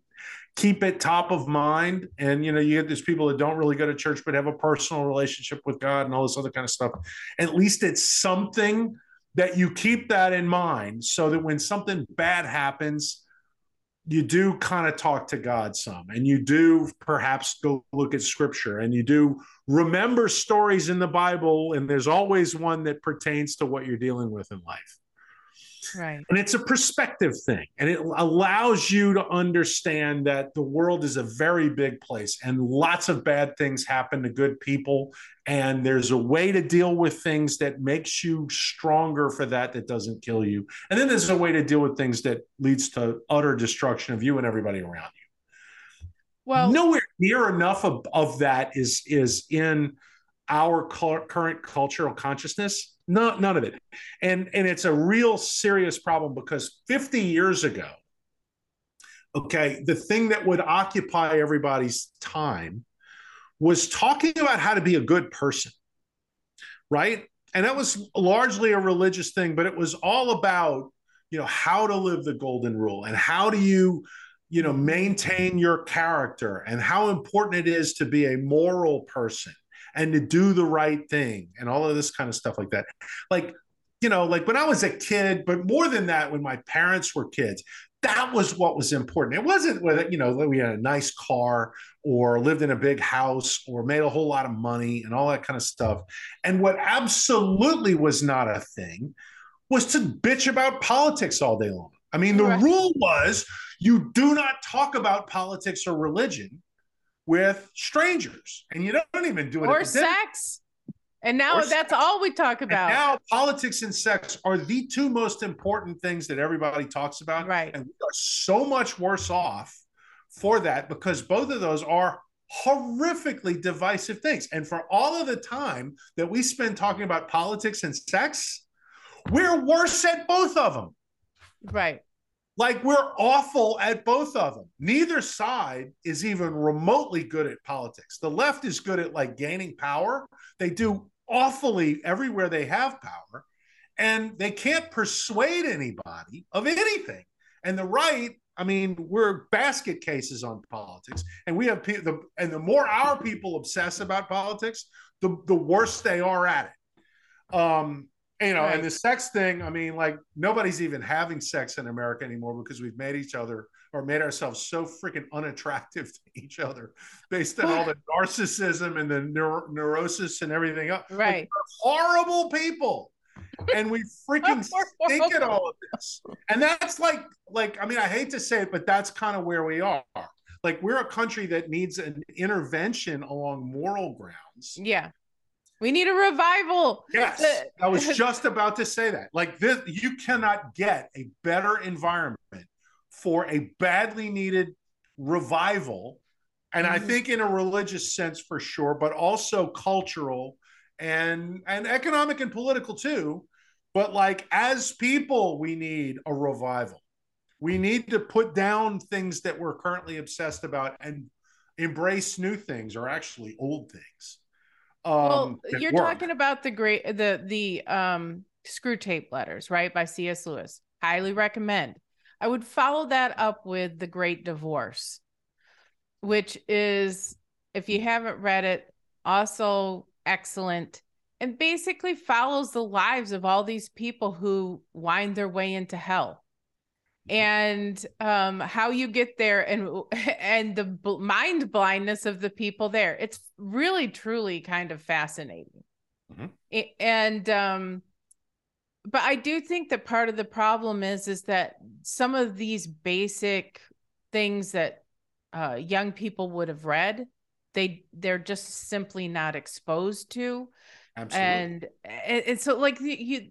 keep it top of mind. And you know, you get these people that don't really go to church but have a personal relationship with God and all this other kind of stuff. At least it's something that you keep that in mind so that when something bad happens, you do kind of talk to God some and you do perhaps go look at scripture and you do remember stories in the Bible. And there's always one that pertains to what you're dealing with in life. Right. And it's a perspective thing. And it allows you to understand that the world is a very big place and lots of bad things happen to good people. And there's a way to deal with things that makes you stronger for that, that doesn't kill you. And then there's a way to deal with things that leads to utter destruction of you and everybody around you. Well, nowhere near enough of, of that is is in our current cultural consciousness no, none of it. And and it's a real serious problem because 50 years ago, okay, the thing that would occupy everybody's time was talking about how to be a good person. Right? And that was largely a religious thing, but it was all about, you know, how to live the golden rule and how do you you know maintain your character and how important it is to be a moral person and to do the right thing and all of this kind of stuff like that. Like, you know, like when I was a kid, but more than that, when my parents were kids, that was what was important. It wasn't whether, you know, we had a nice car or lived in a big house or made a whole lot of money and all that kind of stuff. And what absolutely was not a thing was to bitch about politics all day long. I mean, the right. rule was you do not talk about politics or religion with strangers, and you don't even do it or sex. And now or that's sex. all we talk about. And now politics and sex are the two most important things that everybody talks about. Right. And we are so much worse off for that because both of those are horrifically divisive things. And for all of the time that we spend talking about politics and sex, we're worse at both of them. Right. Like we're awful at both of them. Neither side is even remotely good at politics. The left is good at like gaining power. They do awfully everywhere they have power, and they can't persuade anybody of anything. And the right, I mean, we're basket cases on politics, and we have the and the more our people obsess about politics, the the worse they are at it. Um, you know, right. and the sex thing, I mean, like nobody's even having sex in America anymore because we've made each other or made ourselves so freaking unattractive *laughs* to each other based on all the *laughs* narcissism and the neuro- neurosis and everything else. Right. Like, horrible people. And we freaking *laughs* think at all of this. And that's like, like, I mean, I hate to say it, but that's kind of where we are. Like, we're a country that needs an intervention along moral grounds. Yeah we need a revival. Yes, I was *laughs* just about to say that. Like this, you cannot get a better environment for a badly needed revival. And mm-hmm. I think in a religious sense for sure, but also cultural and and economic and political too. But like as people, we need a revival. we need to put down things that we're currently obsessed about and embrace new things or actually old things. Um, well, you're work. talking about the great the the um Screwtape Letters, right, by C.S. Lewis. Highly recommend. I would follow that up with The Great Divorce, which is, if you haven't read it, also excellent and basically follows the lives of all these people who wind their way into hell and um, how you get there and *laughs* and the b- mind blindness of the people there it's really truly kind of fascinating mm-hmm. and um but i do think that part of the problem is is that some of these basic things that uh, young people would have read they they're just simply not exposed to Absolutely. and and so like you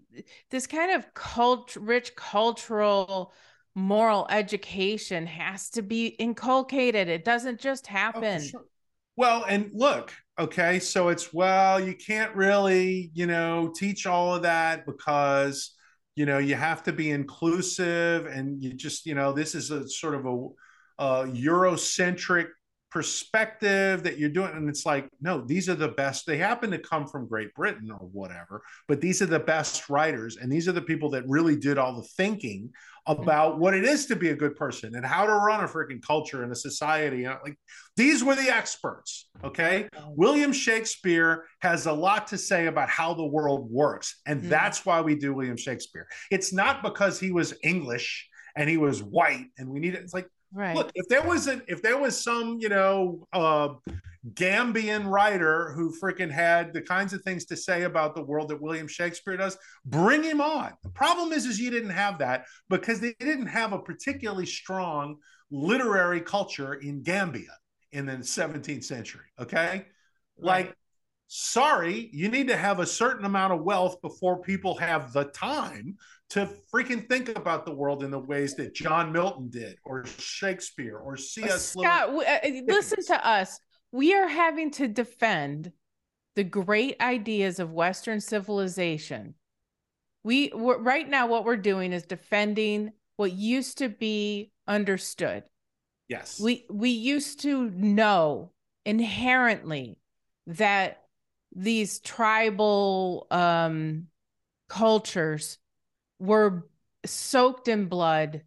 this kind of cult rich cultural moral education has to be inculcated. It doesn't just oh, happen. Oh, sure. Well, and look, okay, so it's well, you can't really, you know, teach all of that because you know you have to be inclusive and you just you know this is a sort of a, a eurocentric perspective that you're doing and it's like no these are the best. They happen to come from great britain or whatever but these are the best writers and these are the people that really did all the thinking about what it is to be a good person and how to run a freaking culture and a society like these were the experts okay? William shakespeare has a lot to say about how the world works and mm. that's why we do william shakespeare. It's not because he was english and he was white and we need it it's like Right. Look, if there was an if there was some, you know, uh Gambian writer who freaking had the kinds of things to say about the world that William Shakespeare does, bring him on. The problem is, is you didn't have that because they didn't have a particularly strong literary culture in Gambia in the 17th century. Okay. Like, sorry, you need to have a certain amount of wealth before people have the time to freaking think about the world in the ways that John Milton did, or Shakespeare, or C.S. Scott, Lewis. Uh, listen to us. We are having to defend the great ideas of Western civilization. We right now, what we're doing is defending what used to be understood. Yes, we we used to know inherently that these tribal um, cultures were soaked in blood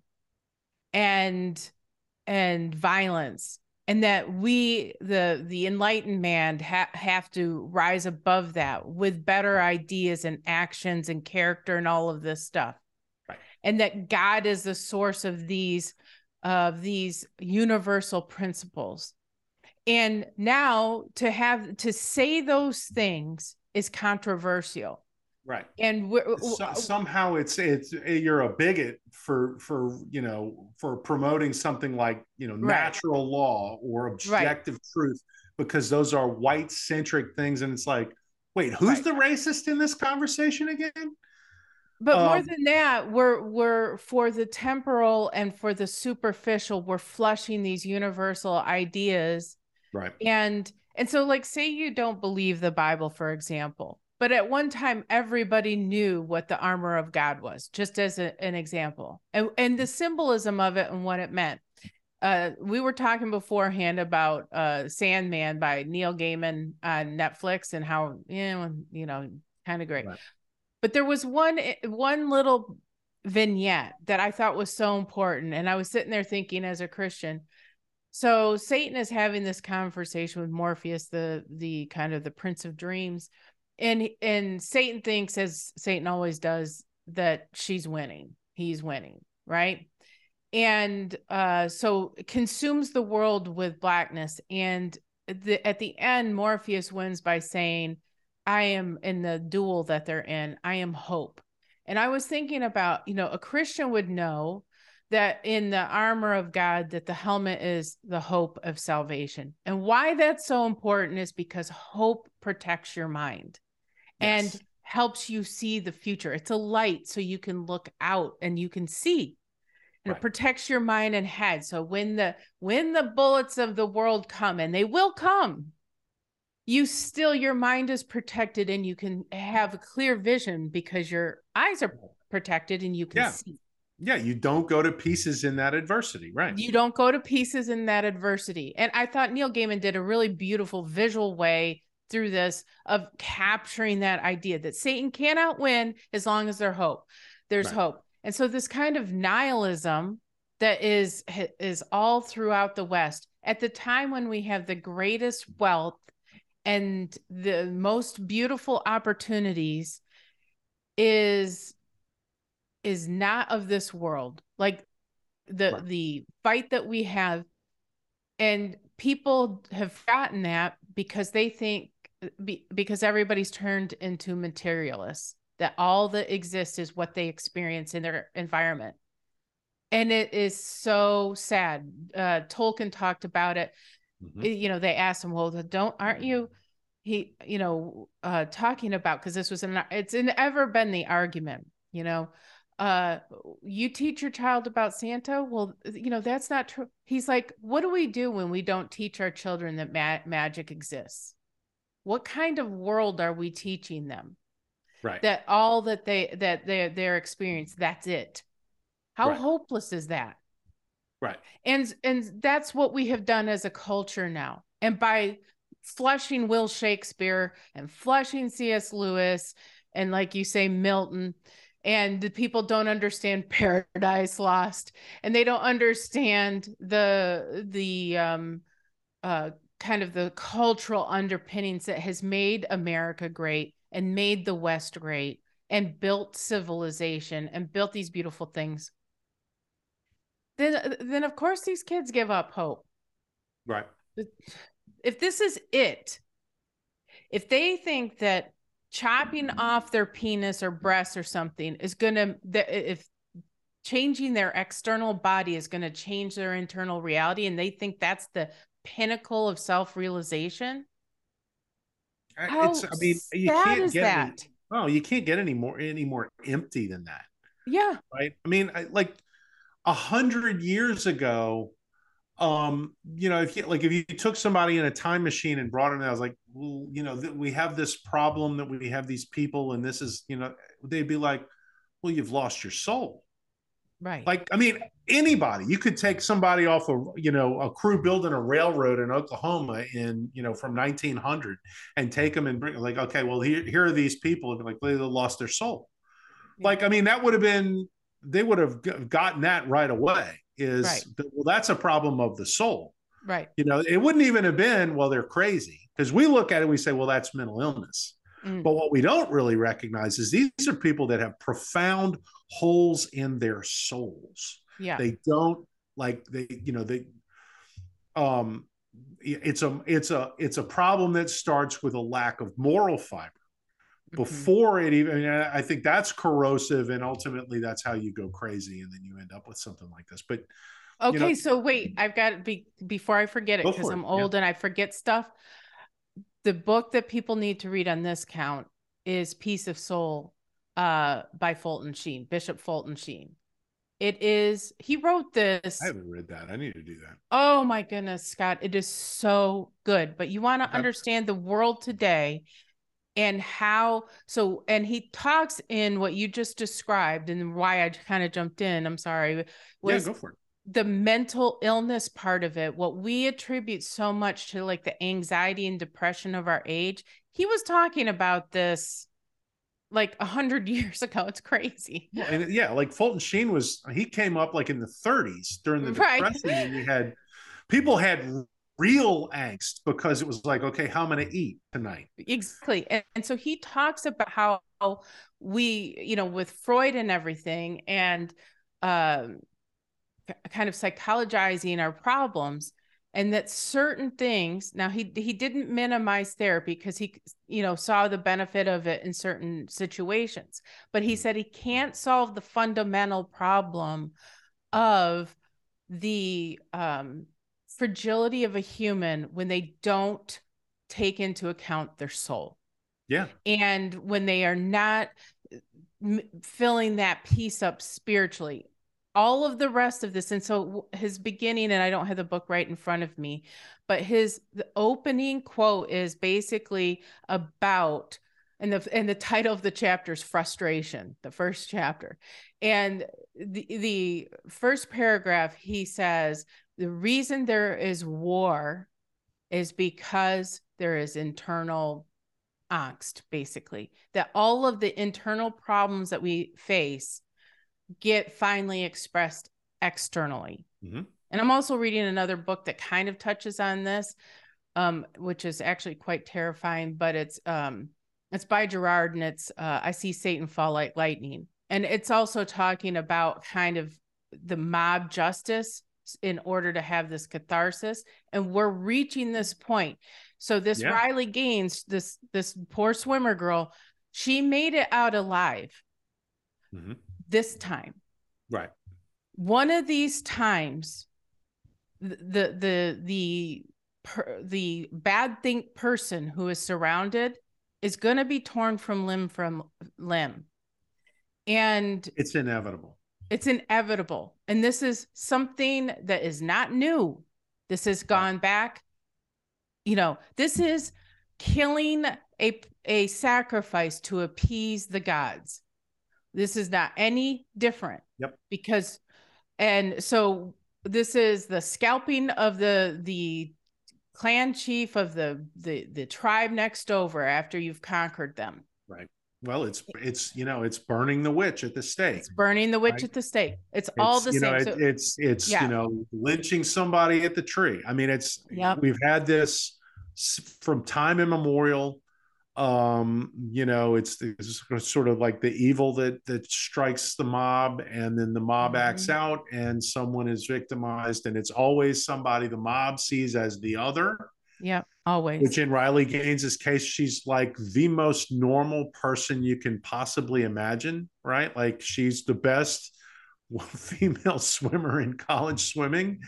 and and violence and that we the the enlightened man ha- have to rise above that with better ideas and actions and character and all of this stuff. Right. and that god is the source of these of these universal principles. And now to have to say those things is controversial right and so, somehow it's it's you're a bigot for for you know for promoting something like you know right. natural law or objective right. truth because those are white centric things and it's like wait who's right. the racist in this conversation again but um, more than that we're we're for the temporal and for the superficial we're flushing these universal ideas right and and so like say you don't believe the bible for example but at one time, everybody knew what the armor of God was, just as a, an example, and, and the symbolism of it and what it meant. Uh, we were talking beforehand about uh, Sandman by Neil Gaiman on Netflix and how you know, you know, kind of great. Right. But there was one one little vignette that I thought was so important, and I was sitting there thinking, as a Christian, so Satan is having this conversation with Morpheus, the the kind of the Prince of Dreams, and and Satan thinks as Satan always does that she's winning. He's winning, right? And uh so consumes the world with blackness and the, at the end Morpheus wins by saying I am in the duel that they're in. I am hope. And I was thinking about, you know, a Christian would know that in the armor of God that the helmet is the hope of salvation. And why that's so important is because hope protects your mind yes. and helps you see the future. It's a light so you can look out and you can see. And right. it protects your mind and head. So when the when the bullets of the world come and they will come, you still your mind is protected and you can have a clear vision because your eyes are protected and you can yeah. see. Yeah, you don't go to pieces in that adversity, right? You don't go to pieces in that adversity. And I thought Neil Gaiman did a really beautiful visual way through this of capturing that idea that Satan cannot win as long as there's hope. There's right. hope. And so this kind of nihilism that is is all throughout the West at the time when we have the greatest wealth and the most beautiful opportunities is is not of this world like the right. the fight that we have and people have gotten that because they think be, because everybody's turned into materialists that all that exists is what they experience in their environment. And it is so sad. Uh tolkien talked about it. Mm-hmm. you know they asked him well don't aren't you he you know uh talking about because this was an it's an ever been the argument you know. Uh you teach your child about santa? Well you know that's not true. He's like what do we do when we don't teach our children that ma- magic exists what kind of world are we teaching them? Right. That all that they that they their experience that's it. How right. hopeless is that? Right. And and that's what we have done as a culture now. And by flushing will shakespeare and flushing cs lewis and like you say milton and the people don't understand *laughs* paradise lost and they don't understand the the um uh kind of the cultural underpinnings that has made america great and made the west great and built civilization and built these beautiful things. Then then of course these kids give up hope. Right. If this is it if they think that chopping off their penis or breast or something is going to if changing their external body is going to change their internal reality and they think that's the pinnacle of self-realization? How it's, i mean you can't get that? Any, oh you can't get any more any more empty than that. Yeah. Right? I mean I, like a hundred years ago um you know if you like if you took somebody in a time machine and brought them i was like well you know th- we have this problem that we have these people and this is you know they'd be like well you've lost your soul right like i mean anybody you could take somebody off of you know a crew building a railroad in oklahoma in you know from 1900 and take them and bring like okay well here, here are these people and like they lost their soul yeah. like i mean that would have been they would have gotten that right away is right. well that's a problem of the soul right you know it wouldn't even have been well they're crazy because we look at it we say well that's mental illness mm. but what we don't really recognize is these are people that have profound holes in their souls yeah they don't like they you know they um it's a it's a it's a problem that starts with a lack of moral fiber Mm-hmm. before it even i think that's corrosive and ultimately that's how you go crazy and then you end up with something like this but okay you know, so wait i've got to be before i forget it because i'm old yeah. and i forget stuff the book that people need to read on this count is peace of soul uh by fulton sheen bishop fulton sheen. It is he wrote this i haven't read that. I need to do that. Oh my goodness scott it is so good. But you want to understand the world today and how so and he talks in what you just described and why i kind of jumped in i'm sorry was yeah, go for it. the mental illness part of it. What we attribute so much to like the anxiety and depression of our age. He was talking about this like a hundred *laughs* years ago it's crazy well, and yeah like fulton sheen was he came up like in the 30s during the depression right. and you had people had real angst because it was like, okay, how am I going to eat tonight? Exactly. And, and so he talks about how we, you know, with Freud and everything and uh, kind of psychologizing our problems and that certain things now he he didn't minimize therapy because he you know saw the benefit of it in certain situations but he mm-hmm. said he can't solve the fundamental problem of the um fragility of a human when they don't take into account their soul. Yeah. And when they are not filling that piece up spiritually, all of the rest of this. And so his beginning, and I don't have the book right in front of me, but his the opening quote is basically about and the and the title of the chapter is frustration the first chapter and the the first paragraph he says the reason there is war is because there is internal angst basically that all of the internal problems that we face get finally expressed externally mm-hmm. and i'm also reading another book that kind of touches on this um, which is actually quite terrifying but it's um, it's by Girard and it's uh, I see Satan fall like lightning. And it's also talking about kind of the mob justice in order to have this catharsis. And we're reaching this point. So this yeah. Riley Gaines, this this poor swimmer girl, she made it out alive mm-hmm. This time. Right. One of these times, the the the the, per, the bad thing person who is surrounded is going to be torn from limb from limb. And it's inevitable. It's inevitable. And this is something that is not new. This has gone back. You know, this is killing a a sacrifice to appease the gods. This is not any different. Yep. Because and so this is the scalping of the the clan chief of the the the tribe next over after you've conquered them. Right. Well, it's it's you know it's burning the witch at the stake. It's burning the witch right? at the stake. It's, it's all the you same. Know, it, so, it's it's yeah. you know lynching somebody at the tree. I mean, it's yep. we've had this from time immemorial um you know it's, it's, sort of like the evil that that strikes the mob and then the mob mm-hmm. acts out and someone is victimized and it's always somebody the mob sees as the other yeah always which in riley gaines's case she's like the most normal person you can possibly imagine right like she's the best *laughs* female swimmer in college swimming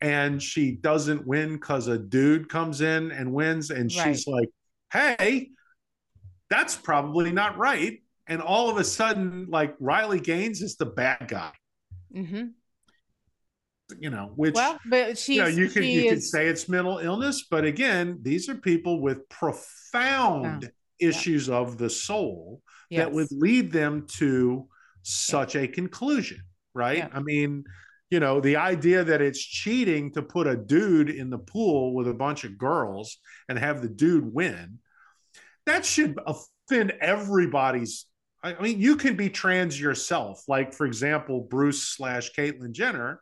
and she doesn't win because a dude comes in and wins and right. she's like hey that's probably not right. And all of a sudden, like Riley Gaines is the bad guy. Mm-hmm. You know, which well, but she, you, know, you can you is... can say it's mental illness, but again, these are people with profound yeah. issues yeah. of the soul yes. that would lead them to such yeah. a conclusion, right? I mean, you know, the idea that it's cheating to put a dude in the pool with a bunch of girls and have the dude win that should offend everybody's. I mean, you can be trans yourself. Like, for example, Bruce slash Caitlyn Jenner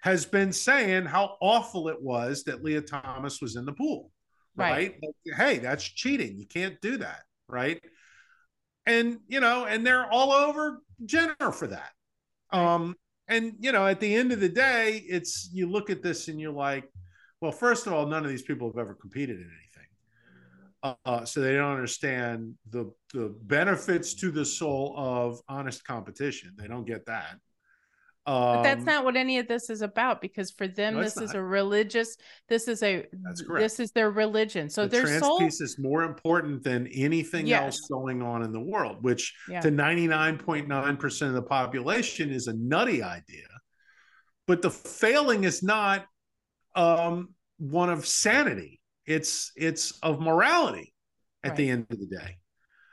has been saying how awful it was that Lia Thomas was in the pool. Right. right? Like, hey, that's cheating. You can't do that. Right. And, you know, and they're all over Jenner for that. Um, and you know, at the end of the day, it's you look at this and you're like, well, first of all, none of these people have ever competed in anything uh, so they don't understand the the benefits to the soul of honest competition. They don't get that. Um, but that's um, not what any of this is about because for them no, this is a religious. This is a that's correct. This is their religion. So the their trans soul piece is more important than anything yes. else going on in the world, which yeah. to ninety nine point nine percent of the population is a nutty idea. But the failing is not um, one of sanity it's it's of morality at right. the end of the day.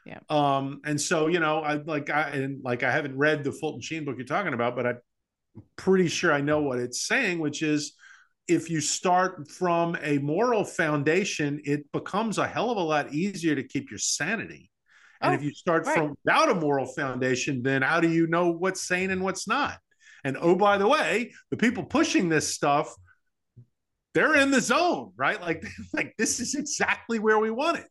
Yeah. Um, and so you know, I like I and like I haven't read the Fulton Sheen book you're talking about, but I'm pretty sure I know what it's saying, which is if you start from a moral foundation, it becomes a hell of a lot easier to keep your sanity. And oh, if you start right. from without a moral foundation, then how do you know what's sane and what's not? And oh, by the way, the people pushing this stuff they're in the zone, right? Like, *laughs* like this is exactly where we want it,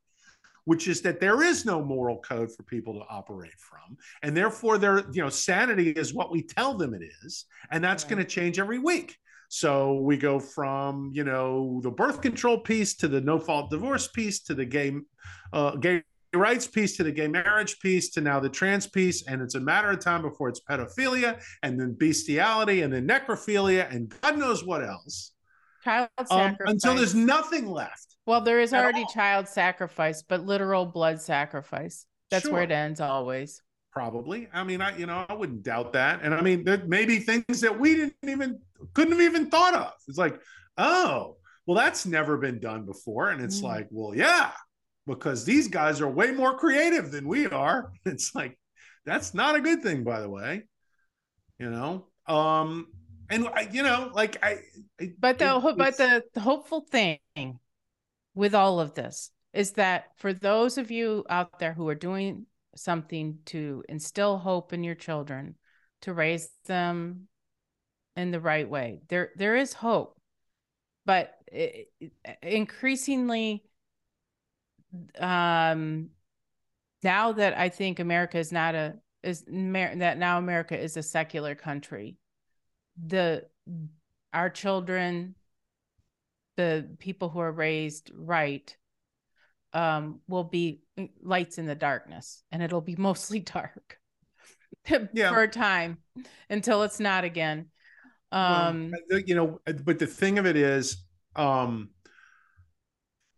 which is that there is no moral code for people to operate from, and therefore, their you know sanity is what we tell them it is, and that's right. going to change every week. So we go from you know the birth control piece to the no fault divorce piece to the gay uh, gay rights piece to the gay marriage piece to now the trans piece and it's a matter of time before it's pedophilia and then bestiality and then necrophilia and god knows what else Child sacrifice. Um, until there's nothing left. Well, there is already child sacrifice, but literal blood sacrifice. That's sure. where it ends always. Probably. I mean, I you know I wouldn't doubt that. And I mean, there may be things that we didn't even couldn't have even thought of. It's like, oh, well, that's never been done before. And it's mm. like, well, yeah. because these guys are way more creative than we are. *laughs* It's like that's not a good thing, by the way. You know, um, and I, you know, like I. I but the it, but the, the hopeful thing with all of this is that for those of you out there who are doing something to instill hope in your children, to raise them in the right way, there there is hope, but it, increasingly um now that I think America is not a is that now America is a secular country, the our children, the people who are raised right, um, will be lights in the darkness, and it'll be *laughs* mostly dark *laughs* yeah. for a time until it's not again. Um, well, you know, but the thing of it is, um,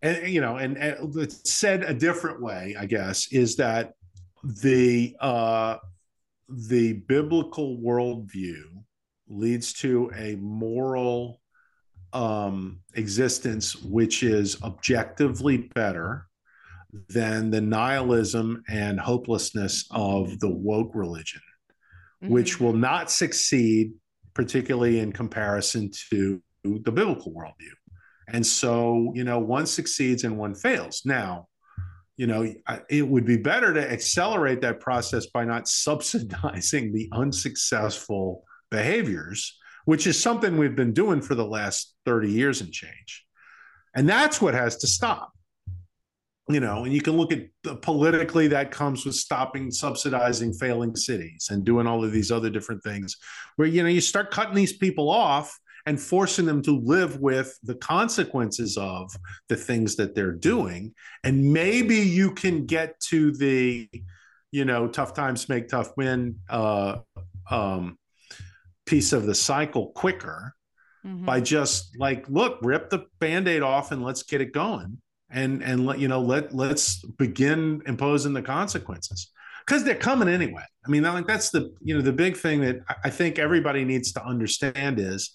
and you know, and, and said a different way, I guess, is that the uh, the biblical worldview leads to a moral um, existence which is objectively better than the nihilism and hopelessness of the woke religion, mm-hmm. which will not succeed, particularly in comparison to the biblical worldview. And so, you know, one succeeds and one fails. Now, you know, it would be better to accelerate that process by not *laughs* subsidizing the unsuccessful behaviors, which is something we've been doing for the last 30 years and change. And that's what has to stop. You know, and you can look at politically that comes with stopping subsidizing failing cities and doing all of these other different things where, you know, you start cutting these people off and forcing them to live with the consequences of the things that they're doing. And maybe you can get to the, you know, tough times make tough men uh, um, piece of the cycle quicker mm-hmm. by just like, look, rip the band-aid off and let's get it going. And and let you know, let let's begin imposing the consequences because they're coming anyway. I mean, like that's the you know the big thing that I think everybody needs to understand is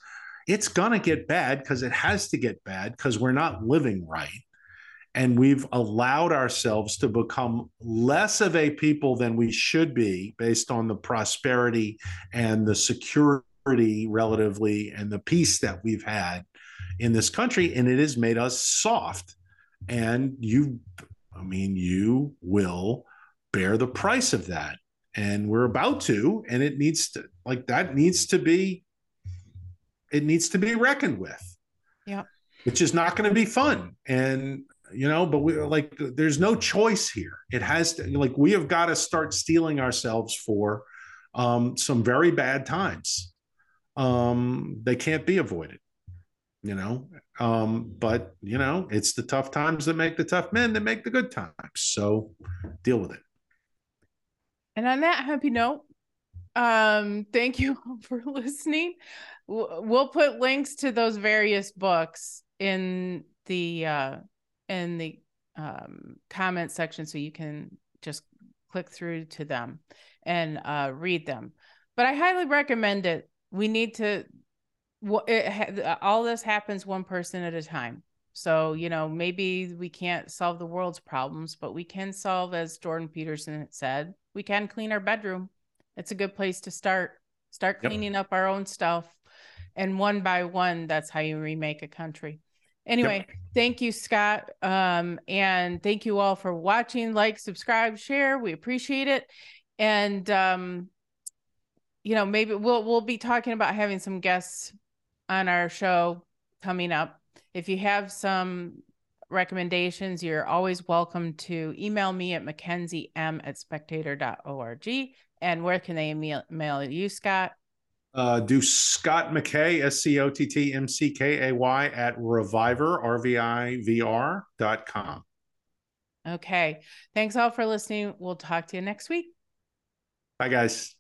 it's going to get bad because it has to get bad because we're not living right. And we've allowed ourselves to become less of a people than we should be based on the prosperity and the security relatively and the peace that we've had in this country. And it has made us soft. And you, I mean, you will bear the price of that. And we're about to, and it needs to, like, that needs to be it needs to be reckoned with. Yeah. Which is not going to be fun. And you know, but we like there's no choice here. It has to like we have got to start steeling ourselves for um some very bad times. Um they can't be avoided. You know, um, but you know, it's the tough times that make the tough men that make the good times. So deal with it. And on that happy note, um, thank you *laughs* for listening we'll put links to those various books in the uh in the um comment section so you can just click through to them and uh read them but i highly recommend it we need to it, all this happens one person at a time. So you know maybe we can't solve the world's problems but we can solve as jordan peterson said we can clean our bedroom. It's a good place to start. Start cleaning yep. up our own stuff and one by one that's how you remake a country. Anyway yep. thank you scott um, and thank you all for watching. Like subscribe share. We appreciate it. And um, you know maybe we'll we'll be talking about having some guests on our show coming up if you have some recommendations you're always welcome to email me at mackenzie m at spectator.org and where can they email, email you scott uh, do Scott McKay, S C O T T M C K A Y, at reviver, R V I V R dot com. Okay. Thanks all for listening. We'll talk to you next week. Bye, guys.